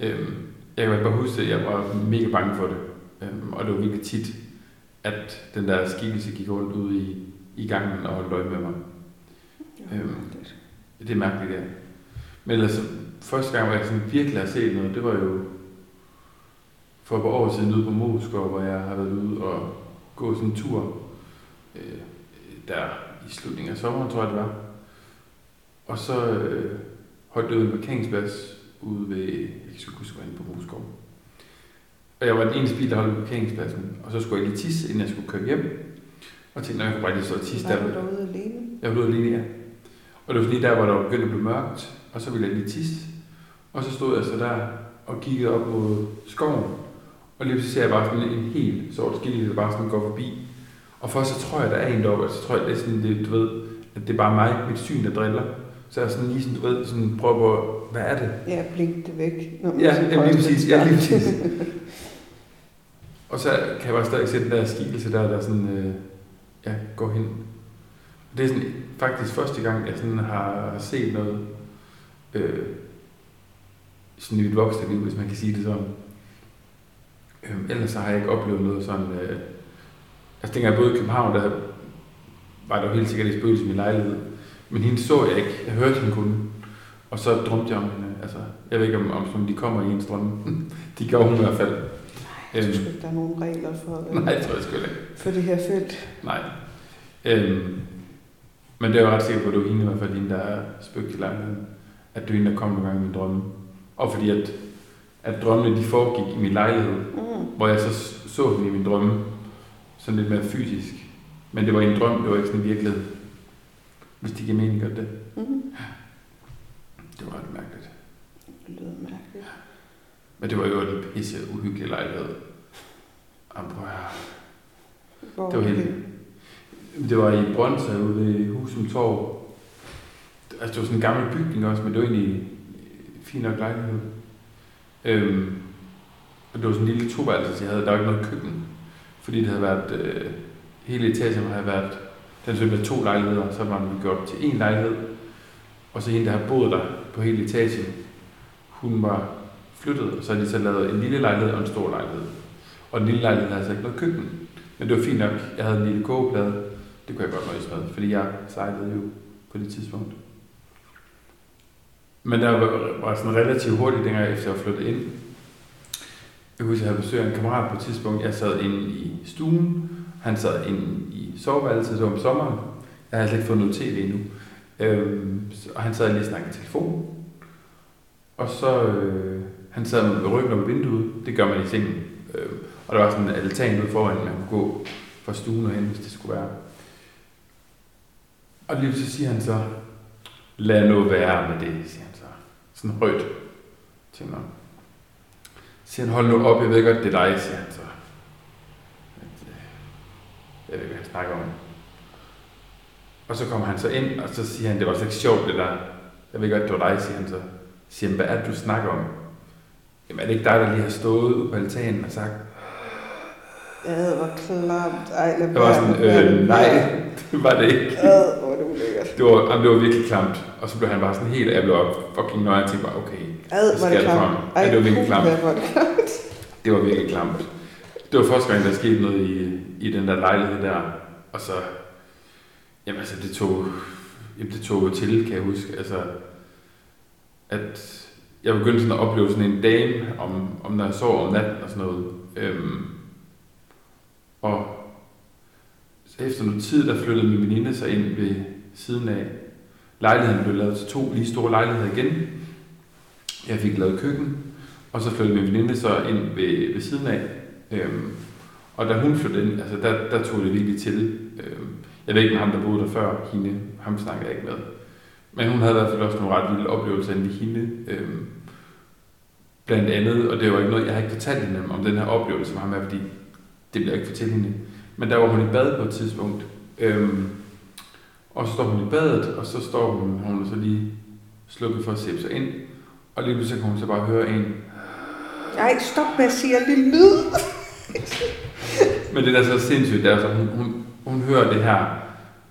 Øhm, jeg kan bare huske, at jeg var mega bange for det. Øhm, og det var virkelig tit, at den der skikkelse gik rundt ude i, i gangen og holdt øje med mig. Øhm, det er mærkeligt, ja. Men ellers, første gang, hvor jeg sådan virkelig har set noget, det var jo for et par år siden ude på Moskov, hvor jeg har været ude og gå sådan en tur. Øh, der i slutningen af sommeren, tror jeg det var. Og så øh, holdt jeg ude en parkeringsplads ude ved, jeg kan huske, på Moskov. Og jeg var den eneste bil, der holdt på parkeringspladsen. Og så skulle jeg lige tisse, inden jeg skulle køre hjem. Og tænkte, når jeg kunne bare lige og tisse Var der. du derude alene? Jeg var ude alene, ja. Og det var lige der, hvor der var begyndt at blive mørkt, og så ville jeg lige tisse. Og så stod jeg så der og kiggede op mod skoven. Og lige så ser jeg bare sådan en helt sort skille, der bare sådan går forbi. Og først så tror jeg, der er en deroppe, og så tror jeg, det er sådan, det, du ved, at det er bare mig, mit syn, der driller. Så jeg sådan lige sådan, du ved, sådan prøver på, hvad er det? Ja, blink det væk. Når man Ja, jamen, lige præcis. Ja, lige præcis. (laughs) og så kan jeg bare stadig se den der skikkelse der, der sådan, øh, ja, går hen. Og det er sådan faktisk første gang, jeg sådan har set noget øh, sådan mit voksne liv, hvis man kan sige det sådan. Øh, ellers så har jeg ikke oplevet noget sådan... Øh, altså dengang jeg boede i København, der var der jo helt sikkert et spøgelse i min lejlighed. Men hende så jeg ikke. Jeg hørte hende kun. Og så drømte jeg om hende. Altså, jeg ved ikke, om, om de kommer i ens drømme. De gør hun i hvert fald. Jeg synes Øhm, ikke, der er nogen regler for, øh, nej, det tror jeg sgu ikke. for det her felt. Nej. Øhm, men det er jo ret sikker på, at det var hende i hvert fald, hende, der er spøgt i lejligheden. At det er hende, der kom nogle gange i min drømme. Og fordi at, at drømmene de foregik i min lejlighed, Mm. hvor jeg så så hende i min drømme, sådan lidt mere fysisk. Men det var en drøm, det var ikke sådan en virkelighed. Hvis det giver mening, gør det. Mm. Det var ret mærkeligt. Det lyder mærkeligt. Men det var jo en pisse uhyggelig lejlighed. Jamen, prøv. Hvor Det var helt... Det var i Brøndshøj ude ved Husum Torv. Altså, det var sådan en gammel bygning også, men det var egentlig en fin nok lejlighed. Øhm, og det var sådan en lille toværelse, jeg havde. Der var ikke noget køkken. Fordi det havde været... Øh, hele etagen havde været... Den skulle være to lejligheder, så var den gjort til en lejlighed. Og så en, der havde boet der på hele etagen, hun var flyttet, og så havde de så lavet en lille lejlighed og en stor lejlighed. Og den lille lejlighed havde altså ikke noget køkken. Men det var fint nok. Jeg havde en lille kogeplade. Det kunne jeg godt nøjes med, fordi jeg sejlede jo på det tidspunkt. Men der var, sådan relativt hurtigt, dengang efter jeg flyttede ind. Jeg husker, jeg havde besøg af en kammerat på et tidspunkt. Jeg sad inde i stuen. Han sad inde i soveværelset. Det var om sommeren. Jeg havde slet ikke fået noget tv endnu. Øhm, og han sad lige og snakkede i telefon. Og så, øh, han sad med ryggen om vinduet. Det gør man i sengen. Øh, og der var sådan en altan ude foran, man kunne gå fra stuen og hen, hvis det skulle være. Og lige så siger han så, lad nu være med det, siger han så. Sådan højt til mig. Siger han, hold nu op, jeg ved godt, det er dig, siger han så. Øh, jeg ved ikke, hvad han snakker om. Og så kommer han så ind, og så siger han, det var så ikke sjovt, det der. Jeg ved godt, det var dig, siger han så. Siger han, hvad er det, du snakker om? Jamen, er det ikke dig, der lige har stået ude på altanen og sagt, Ja, hvor klamt. Ej, lad jeg var sådan, øh, nej, det var det ikke. Ad, hvor det ulækkert. Det var, jamen, det var virkelig klamt. Og så blev han bare sådan helt, jeg blev fucking nøje, og tænkte bare, okay, Ad, hvor det klamt. Ja, det var virkelig klamt. det var virkelig klamt. Det var første gang, der skete noget i, i den der lejlighed der. Og så, jamen altså, det tog, jamen, det tog til, kan jeg huske. Altså, at jeg begyndte sådan at opleve sådan en dame, om, om når jeg sov om natten og sådan noget. Øhm, og så efter noget tid, der flyttede min veninde sig ind ved siden af. Lejligheden blev lavet til to lige store lejligheder igen. Jeg fik lavet køkken, og så flyttede min veninde så ind ved, ved siden af. Øhm, og da hun flyttede ind, altså der, der tog det virkelig til. Jeg ved ikke med ham, der boede der før, hende, ham snakkede jeg ikke med. Men hun havde i hvert fald også nogle ret vilde oplevelser inde i hende. Øhm, blandt andet, og det var ikke noget, jeg har ikke fortalt hende om den her oplevelse med ham her, fordi det bliver jeg ikke fortælle hende. Men der var hun i bad på et tidspunkt. Øhm, og så står hun i badet, og så står hun, hun er så lige slukket for at sæbe sig ind. Og lige pludselig kan hun så bare høre en, Ej, stop med at sige det lyd. Men det der er så sindssygt, det er så, hun, hun, hun hører det her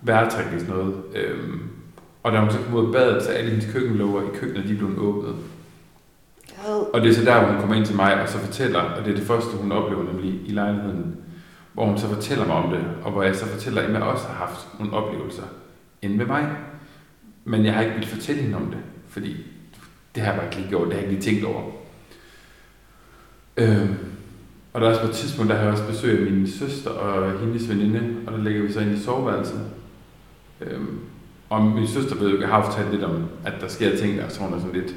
vejrtrækning noget. Øhm, og da hun så kom ud af badet, så er alle hendes køkkenlåger i køkkenet, de er blevet åbnet. Og det er så der, hun kommer ind til mig og så fortæller, og det er det første, hun oplever nemlig i lejligheden, hvor hun så fortæller mig om det, og hvor jeg så fortæller, at jeg også har haft nogle oplevelser inde med mig. Men jeg har ikke ville fortælle hende om det, fordi det har jeg bare ikke lige gjort, det har jeg ikke lige tænkt over. Øhm, og der er også på et tidspunkt, der har jeg også besøg af min søster og hendes veninde, og der ligger vi så ind i soveværelset. Øhm, og min søster ved jo, jeg har fortalt lidt om, at der sker ting der, så hun er sådan lidt.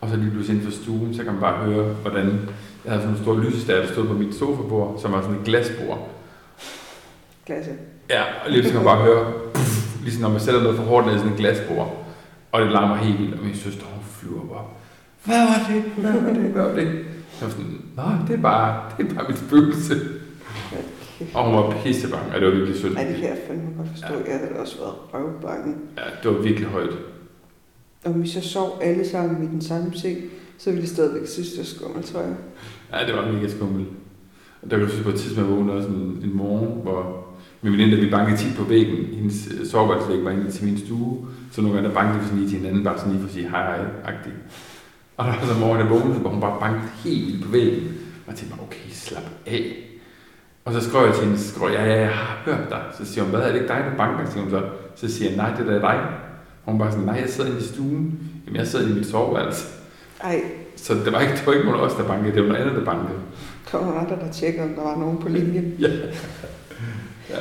Og så lige pludselig inden for stuen, så kan man bare høre, hvordan jeg havde sådan en stor lysestager, der stod på mit sofabord, som var sådan et glasbord. Klasse. Ja, og lige pludselig kan man bare høre, puff, ligesom når man sætter noget for hårdt ned i sådan et glasbord. Og det larmer helt vildt, og min søster, hun flyver bare. Hvad var det? Hvad var det? Hvad var det? Jeg var sådan, nej, det er bare, det er bare mit spøgelse. Og hun var pisse bange, og det var virkelig synd. Ej, det kan jeg fandme godt forstå. Jeg havde også været røvbange. Ja, det var virkelig højt. Og hvis jeg sov alle sammen i den samme seng, så ville jeg stadigvæk synes, det var skummelt, tror jeg. Ja, det var mega skummelt. Og der kan du synes på et tidspunkt, jeg vågnede også en, en morgen, hvor min veninde, der vi bankede tit på væggen, hendes øh, soveværelsesvæg var inde til min stue, så nogle gange der bankede vi sådan lige til hinanden, bare sådan lige for at sige hej hej, agtigt. Og der var så der vågnede, hvor hun bare bankede helt vildt på væggen. Og jeg tænkte bare, okay, slap af. Og så skrev jeg til hende, skrev, ja, ja, jeg har hørt dig. Så siger hun, hvad er det ikke dig, der banker? Siger hun så. Så siger jeg, nej, det er da dig. Og hun bare sådan, nej, jeg sidder inde i stuen. Jamen, jeg sidder i mit soveværelse. Ej, Så det var ikke, det var ikke nogen af os, der bankede, det var noget andet, der bankede. der var andre, der tjekkede, om der var nogen på linjen. (laughs) Ja. ja.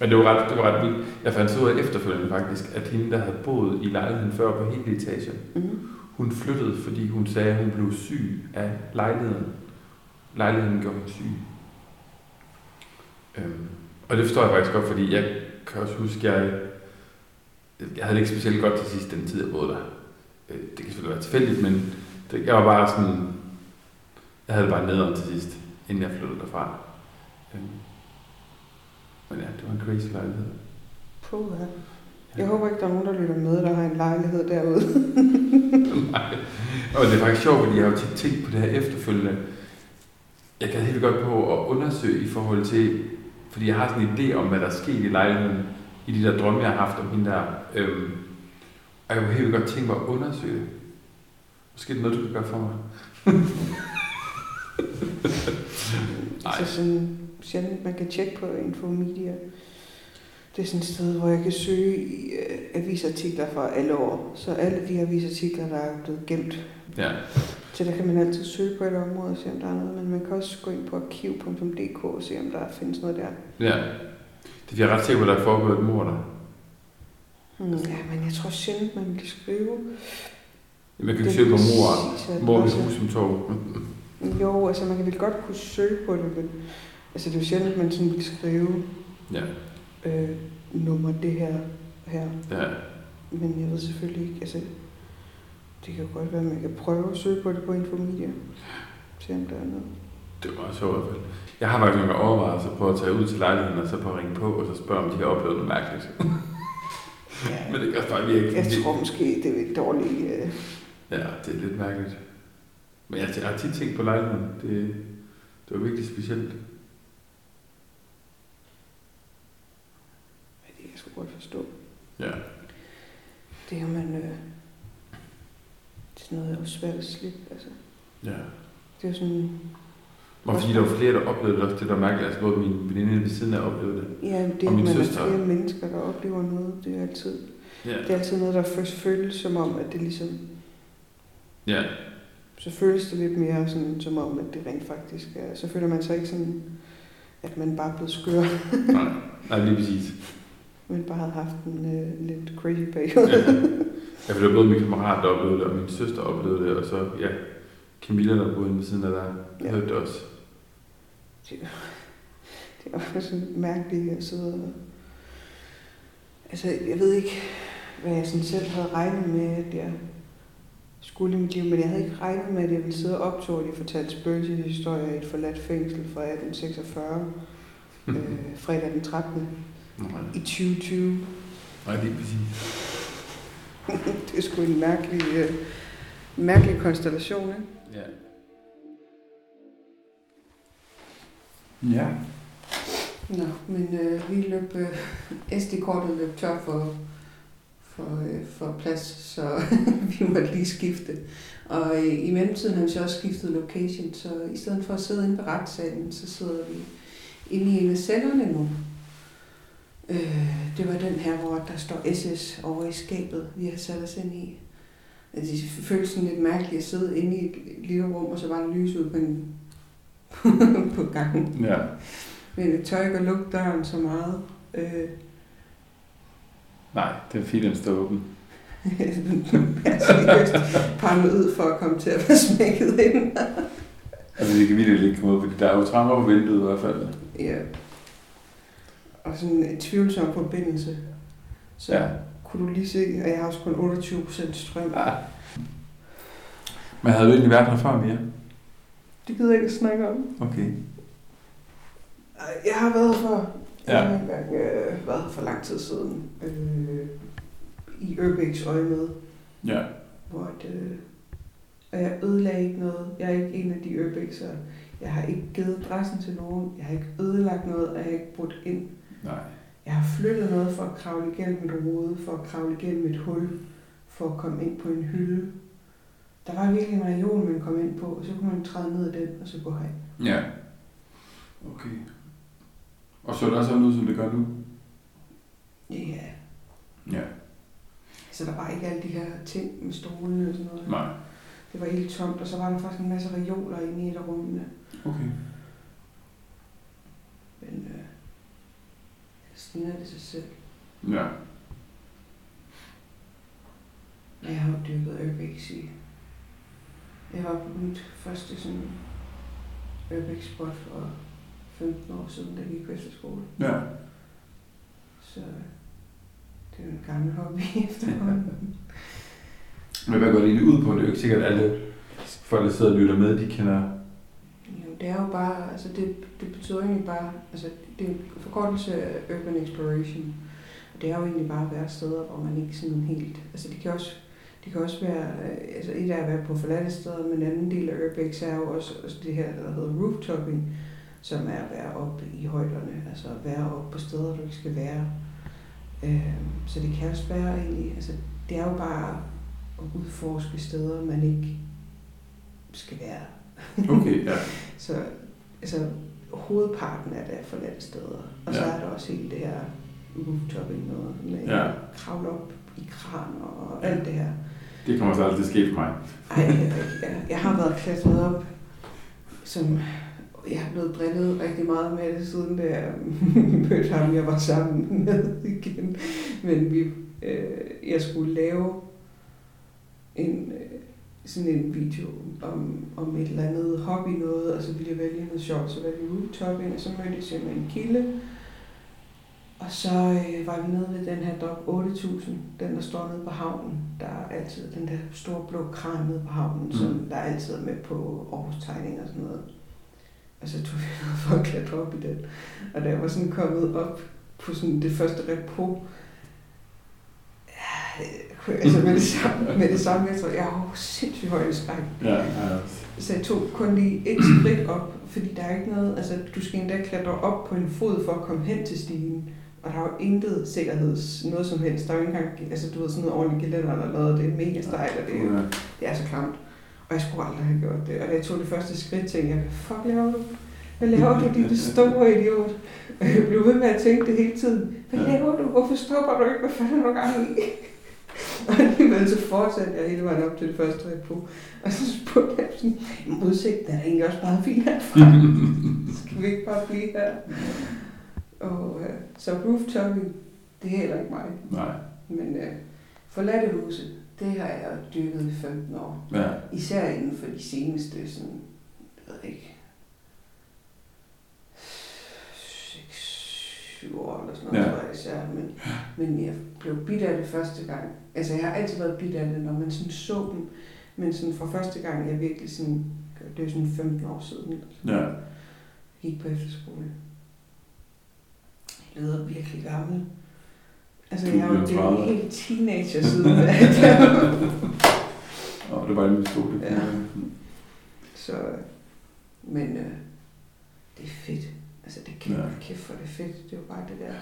Men det var ret, det var ret vildt. Jeg fandt så ud af efterfølgende faktisk, at hende, der havde boet i lejligheden før på hele etagen, Mm hun flyttede, fordi hun sagde, at hun blev syg af lejligheden. Lejligheden gjorde hende syg. Øhm, og det forstår jeg faktisk godt, fordi jeg kan også huske, jeg, jeg havde det ikke specielt godt til sidst, den tid, jeg boede der. Øh, det kan selvfølgelig være tilfældigt, men det, jeg var bare sådan, jeg havde det bare nederen til sidst, inden jeg flyttede derfra. Øhm, men ja, det var en crazy lejlighed. Puh. Jeg håber ikke, der er nogen, der lytter med, der har en lejlighed derude. Nej. Og det er faktisk sjovt, fordi jeg har jo tit tænkt på det her efterfølgende. Jeg kan helt godt på at undersøge i forhold til, fordi jeg har sådan en idé om, hvad der er sket i lejligheden, i de der drømme, jeg har haft om hende der. Øhm, og jeg kunne helt godt tænke mig at undersøge det. Måske er det noget, du kan gøre for mig. (laughs) Nej. Så sådan sjældent, man kan tjekke på Infomedia. Det er sådan et sted, hvor jeg kan søge i øh, avisartikler fra alle år. Så alle de avisartikler, der er blevet gemt. Ja. Så der kan man altid søge på et område og se, om der er noget. Men man kan også gå ind på arkiv.dk og se, om der findes noget der. Ja. Det er jeg ret sikker på, at der er foregået et mord der. Hmm. Ja, men jeg tror sjældent, man vil skrive. Man kan Det søge på mor, mor ved adresse. Husum Torv. Jo, altså man kan vel godt kunne søge på det, men altså det er jo sjældent, man sådan vil skrive Ja. Øh, nummer det her, her. Ja. Men jeg ved selvfølgelig ikke, altså det kan godt være, at man kan prøve at søge på det på Infomedia. Se om der er noget. Det var sjovt i hvert fald. Jeg har faktisk nogle overvejelser på at tage ud til lejligheden, og så på at ringe på, og så spørge, om de har oplevet noget mærkeligt. Ja, (laughs) Men det også bare virke. jeg tror måske, det er et dårligt... Øh, Ja, det er lidt mærkeligt. Men jeg, jeg har tit tænkt på lejligheden. Det, det var virkelig specielt. Sgu godt forstå. Ja. Det er jo, man... Øh, det er noget, der er svært at slippe, altså. Ja. Det er jo sådan... Og fordi der var flere, der oplevede det også, det der mærkeligt. Altså både min veninde ved siden af oplevede det. Ja, det Og at min man søster. er flere mennesker, der oplever noget, det er altid... Ja. Det er altid noget, der først føles som om, at det ligesom... Ja. Så føles det lidt mere sådan, som om, at det rent faktisk er... Så føler man sig ikke sådan, at man bare er blevet skør, Nej, nej, lige præcis. Men bare havde haft en øh, lidt crazy periode. Ja. ja, for det var både min kammerat, der oplevede det, og min søster oplevede det, og så, ja, Camilla, der boede ved siden af der, Ja. hørte det også. Det er også (laughs) sådan mærkeligt at sidde og... Altså, jeg ved ikke, hvad jeg sådan selv havde regnet med, at jeg skulle i mit liv, men jeg havde ikke regnet med, at jeg ville sidde og optog, at jeg fortalte spøgelseshistorier i et forladt fængsel fra 1846, (laughs) øh, fredag den 13. Nej, i 2020. nej lige præcis. (laughs) Det er sgu en mærkelig, øh, mærkelig konstellation, ikke? Ja. Ja. Nå, men øh, vi løb, øh, SD-kortet løb tør for, for, øh, for plads, så (laughs) vi måtte lige skifte. Og øh, i mellemtiden har vi så også skiftet location, så i stedet for at sidde inde på retssalen, så sidder vi inde i en af cellerne nu. Øh, det var den her, hvor der står SS over i skabet, vi har sat os ind i. Altså, det føltes sådan lidt mærkeligt at sidde inde i et lille rum, og så var der lys ud på, en, (laughs) på gangen. Ja. Men jeg tør ikke at lukke døren så meget. Øh, Nej, det er fint, den står åben. jeg er seriøst paranoid for at komme til at være smækket ind. Altså, det kan virkelig ikke komme ud, fordi der er jo tremmer på vinduet i hvert fald. ja. Og sådan en tvivlsom forbindelse. Så Ja. kunne du lige se, at jeg har også kun 28% strøm. Ja. Men havde du egentlig været her før, Mia? Det gider jeg ikke at snakke om. Okay. Jeg har været her for, Ja. jeg har engang øh, været her for lang tid siden. Øh, I Ørbæks øje med. Ja. hvor at, øh, og jeg ødelagde ikke noget. Jeg er ikke en af de urbexer. Jeg har ikke givet adressen til nogen. Jeg har ikke ødelagt noget, og jeg har ikke brudt ind. Nej. Jeg har flyttet noget for at kravle igennem et rode, for at kravle igennem et hul, for at komme ind på en hylde. Der var virkelig en reol, man kom ind på, og så kunne man træde ned ad den, og så gå herind. Ja. Okay. Og så er også sådan ud, som det gør nu? Ja, Ja. så der var ikke alle de her ting med stolene og sådan noget. Nej. Det var helt tomt, og så var der faktisk en masse reoler inde i et af rummene. Okay. Men øh, ligner det sig selv. Ja. Jeg har jo dyrket urbex i... Jeg var på mit første sådan urbex spot for 15 år siden, da jeg gik på efterskole. Ja. Så det er jo en gammel hobby (laughs) efterhånden. Men hvad går det egentlig ud på? Det er jo ikke sikkert, at alle folk, der sidder og lytter med, de kender... Det er jo bare, altså det, det betyder egentlig bare, altså det er en forkortelse af urban exploration. Og det er jo egentlig bare at være steder, hvor man ikke sådan helt, altså det kan også, det kan også være, øh, altså et er at være på forladte steder, men en anden del af urbex er jo også, også det her, der hedder rooftopping, som er at være oppe i højderne, altså at være oppe på steder, du ikke skal være. Øh, så det kan også være egentlig, altså det er jo bare at udforske steder, man ikke skal være. Okay, ja. (laughs) Så altså, hovedparten af det er forladte steder. Og så Ja. er der også hele det her rooftopping noget med Ja. ja. kravle op i kraner og alt det her. Det kommer så aldrig til at ske for mig. Ej, jeg, jeg, jeg har været klatret op, som jeg er blevet drillet rigtig meget med det, siden da jeg (laughs) mødte ham, jeg var sammen med (laughs) igen. Men vi, øh, jeg skulle lave en, øh, sådan en video om, om et eller andet hobby noget, og så ville jeg vælge noget sjovt, så valgte jeg rooftopping, og så mødtes jeg med en kilde. Og så øh, var vi nede ved den her Dog 8000, den der står nede på havnen. Der er altid den der store blå kran nede på havnen, mm. som der er altid er med på Aarhus Tegning og sådan noget. Og så tog vi ned for at klatre op i den. Og da jeg var sådan kommet op på sådan det første repo, ja, altså med det (laughs) samme, med det samme jeg tror, jeg har jo sindssygt høj skræk. Ja, ja. Så jeg tog kun lige et (clears throat) skridt op, fordi der er ikke noget, altså du skal endda klatre op på en fod for at komme hen til stigen. Og der er jo intet sikkerheds, noget som helst. Der er jo ikke engang, altså du ved, sådan noget ordentligt gelænder eller noget, det er mega stejlt, og det er, det er så klamt. Og jeg skulle aldrig have gjort det. Og da jeg tog det første skridt, tænkte jeg, fuck laver du? Hvad laver du, din store idiot? Og jeg blev ved med at tænke det hele tiden. Hvad laver du? Hvorfor stopper du ikke? Hvad fanden er du gang i? Og alligevel så fortsatte jeg hele vejen op til det første repo. Og så spurgte jeg sådan, "Jamen, udsigten er egentlig også meget fin herfra. (laughs) Skal vi ikke bare blive her? Og øh, så rooftopping, det er heller ikke mig. Nej. Men øh, forladte huse, det har jeg dyrket i 15 år. Ja. Især inden for de seneste, sådan, jeg ved ikke, 6-7 år eller sådan noget, Ja. ja. tror jeg især. Men, men jeg blev bidt af det første gang. Altså jeg har altid været bidt af det, når man sådan så dem. Men sådan for første gang, jeg virkelig sådan, det er sådan 15 år siden, Ja. jeg gik på efterskole. Jeg lyder virkelig gammel. Altså jeg har jo det er 30. helt teenager siden. Og (laughs) det var en stol. Ja. Så, men øh, det er fedt. Altså det kan Ja. ja. kæft for det er fedt. Det er jo bare det der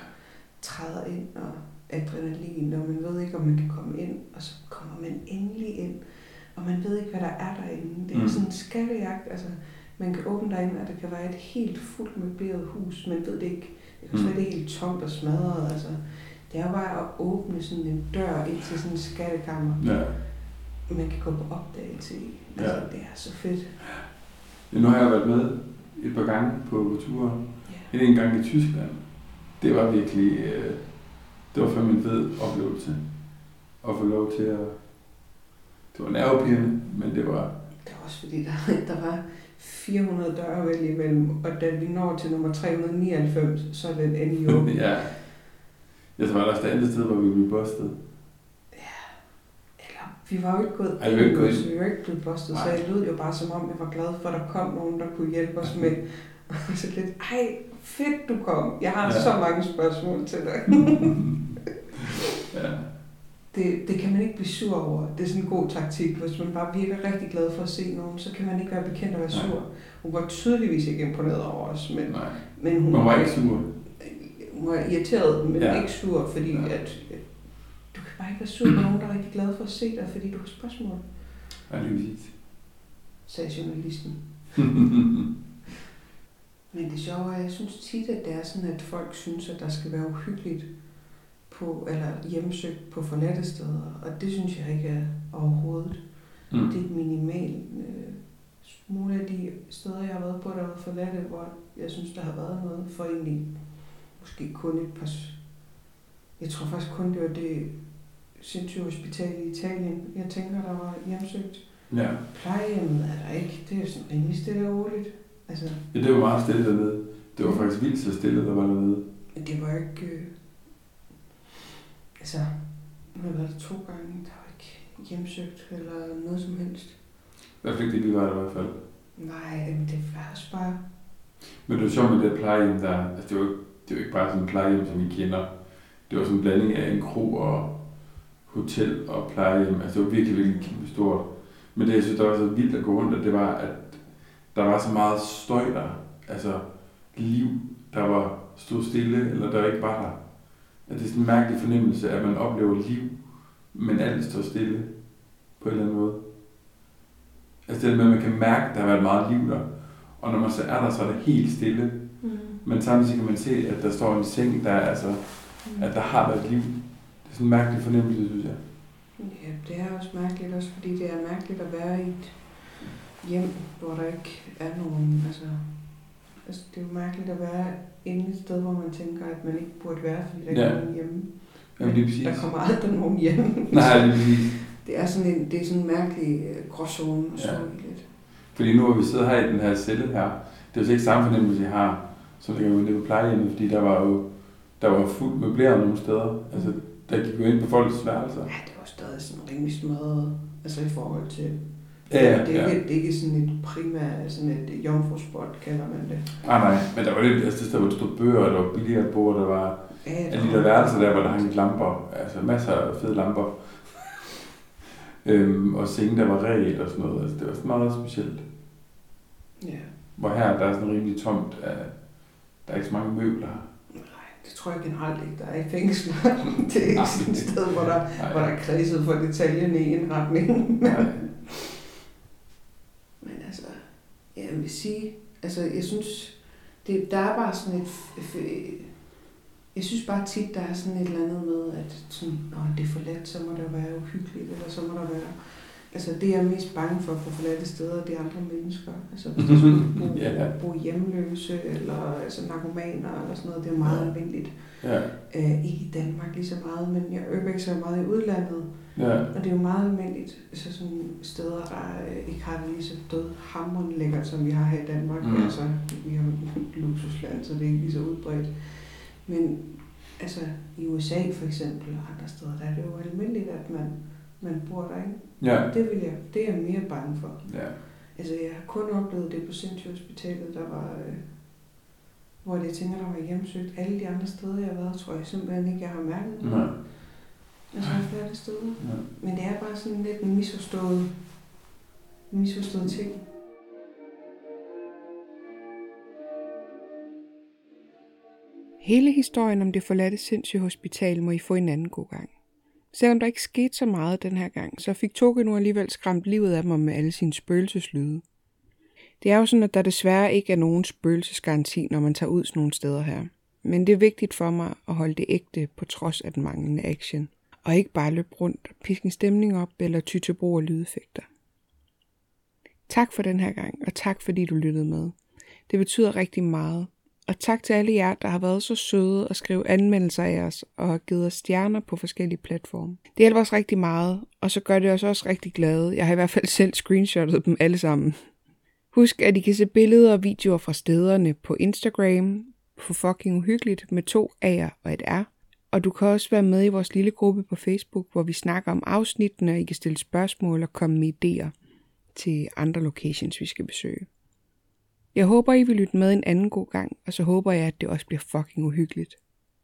træder ind og adrenalin, og man ved ikke, om man kan komme ind, og så kommer man endelig ind, og man ved ikke, hvad der er derinde. Det er Mm. mm. sådan en skattejagt. Altså, man kan åbne derinde, og der kan være et helt fuldt møbleret hus. Man ved det ikke. Det kan også Mm. være, det helt tomt og smadret. Altså, det er jo bare at åbne sådan en dør ind til sådan en skattekammer. Ja. Man kan gå på opdagelse i. Altså, Ja. det er så fedt. ja. Nu har jeg været med et par gange på ture. Ja. En gang i Tyskland. Det var virkelig... Øh, det var fandme en fed oplevelse. At få lov til at... Det var nervepirrende, men det var... Det var også fordi, der, der var 400 døre at vælge imellem, og da vi når til nummer 399, så er den endelig (laughs) åben. ja. Jeg tror også det andet sted, hvor vi blev bustet. Eller, vi var jo ikke gået Ej, vi ikke gået så ind. vi var ikke blevet bustet, så jeg lød jo bare som om, jeg var glad for, at der kom nogen, der kunne hjælpe os med. (laughs) Og så lidt, ej, fedt du kom. Jeg har Ja. ja. så mange spørgsmål til dig. (laughs) ja. Det, det kan man ikke blive sur over. Det er sådan en god taktik. Hvis man bare virker rigtig glad for at se nogen, så kan man ikke være bekendt at være Nej. sur. Hun var tydeligvis ikke imponeret over os, men, Nej. men hun, Man var ikke sur. hun var irriteret, men Ja. ikke sur, fordi Ja. at, du kan bare ikke være sur på nogen, der er rigtig glad for at se dig, fordi du har spørgsmål, Ja, lige præcis. sagde journalisten. (laughs) Men det sjove er, jeg synes tit, at det er sådan, at folk synes, at der skal være uhyggeligt på, eller hjemsøgt på forladte steder, og det synes jeg ikke er overhovedet. Mm. Det er et minimalt øh, nogle af de steder, jeg har været på, der har været forladte, hvor jeg synes, der har været noget for egentlig måske kun et par, Jeg tror faktisk kun, det var det sindssyge hospital i Italien. Jeg tænker, der var hjemsøgt. Ja. Plejehjemmet er der ikke. Det er jo sådan rimelig stille og roligt. Altså, ja, det var meget stille dernede. Det var faktisk vildt så stille, der var dernede. men det var ikke... Øh, altså, nu har været der to gange. Der var ikke hjemsøgt eller noget som helst. Hvad fik det, vi var der i hvert fald. Nej, det var også bare... Men det var sjovt med det plejehjem der. Altså, det var, jo- det var ikke bare sådan et plejehjem, som vi kender. Det var sådan en blanding af en kro og hotel og plejehjem. Altså, det var virkelig, virkelig kæmpe stort. Men det, jeg synes, der var så vildt at gå rundt, at det var, at der var så meget støj der. Altså, liv, der var stod stille, eller der ikke var der. At det er sådan en mærkelig fornemmelse, at man oplever liv, men alt står stille på en eller anden måde. Altså det med, at man kan mærke, at der har været meget liv der. Og når man så er der, så er det helt stille. Mm. Men samtidig kan man se, at der står en seng, der er, altså, at der har været liv. Det er sådan en mærkelig fornemmelse, synes jeg. Ja, det er også mærkeligt, også fordi det er mærkeligt at være i et hjem, hvor der ikke er nogen, altså, altså det er jo mærkeligt at være inde et sted, hvor man tænker, at man ikke burde være, fordi der ikke Ja. er nogen hjemme. Jamen lige præcis. Der kommer aldrig nogen hjem. Nej, lige præcis. (laughs) Det er sådan en, det er sådan en mærkelig øh, gråzone at stå Ja. i lidt. Fordi nu hvor vi sidder her i den her celle her, det er jo så ikke samme fornemmelse, jeg har, som det kan nede på plejehjemmet, fordi der var jo der var fuldt møbleret nogle steder. Altså, der gik jo ind på folks værelser. Ja, det var stadig sådan rimelig smadret, altså i forhold til... Ja, ja, det, er ja. ikke, det er ikke sådan et primært, sådan et jomfruspot, kalder man det. Nej, nej, men der var lidt, altså der var stod bøger, der var billigere bord, der var Ja, alle de der værelser der, hvor der hang lamper, altså masser af fede lamper. (laughs) øhm, og senge, der var regel og sådan noget, altså det var sådan meget specielt. Ja. Hvor her, der er sådan rimelig tomt af, der er ikke så mange møbler her. Nej, det tror jeg generelt ikke, der er i fængsler. (laughs) det er ikke sådan et sted, hvor der, Nej. hvor der er kredset for detaljerne i en retning. Nej. Men altså, ja, jeg vil sige, altså jeg synes, det, der er bare sådan et, jeg synes bare tit, der er sådan et eller andet med, at sådan, Nå, det er for let, så må det være uhyggeligt, eller så må der være, altså det jeg er mest bange for på forladte steder, det er andre mennesker. Altså hvis (laughs) der skulle bo, Ja. bo hjemløse, eller altså narkomaner, eller sådan noget, det er meget Ja. almindeligt. Ja, Øh, ikke i Danmark lige så meget, men jeg øver så meget i udlandet. ja, Og det er jo meget almindeligt, så sådan steder, der øh, ikke har det lige så død hammerende lækkert, som vi har her i Danmark. Mm. Altså, vi har et luksusland, så det er ikke lige så udbredt. Men altså, i USA for eksempel, og andre steder, der er det jo almindeligt, at man, man bor der, ikke? Ja, Det, vil jeg, det er jeg mere bange for. ja. Altså, jeg har kun oplevet det på Sindssyge Hospitalet, der var... Øh, hvor jeg tænker, der var hjemsøgt. Alle de andre steder, jeg har været, tror jeg simpelthen ikke, jeg har mærket. Nej. Altså, flere steder. Ja. Men det er bare sådan lidt en misforstået, en misforstået ting. Hele historien om det forladte sindssyge hospital må I få en anden god gang. Selvom der ikke skete så meget den her gang, så fik Toge nu alligevel skræmt livet af mig med alle sine spøgelseslyde. Det er jo sådan, at der desværre ikke er nogen spøgelsesgaranti, når man tager ud sådan nogle steder her. Men det er vigtigt for mig at holde det ægte på trods af den manglende action. Og ikke bare løbe rundt, piske en stemning op eller ty til brug af lydeffekter. Tak for den her gang, og tak fordi du lyttede med. Det betyder rigtig meget. Og tak til alle jer, der har været så søde og skrive anmeldelser af os og har givet os stjerner på forskellige platforme. Det hjælper os rigtig meget, og så gør det os også rigtig glade. Jeg har i hvert fald (laughs) selv screenshottet dem alle sammen. Husk, at I kan se billeder og videoer fra stederne på Instagram, på fucking uhyggeligt med to A'er og et R. Og du kan også være med i vores lille gruppe på Facebook, hvor vi snakker om afsnittene, og I kan stille spørgsmål og komme med idéer til andre locations, vi skal besøge. Jeg håber, I vil lytte med en anden god gang, og så håber jeg, at det også bliver fucking uhyggeligt.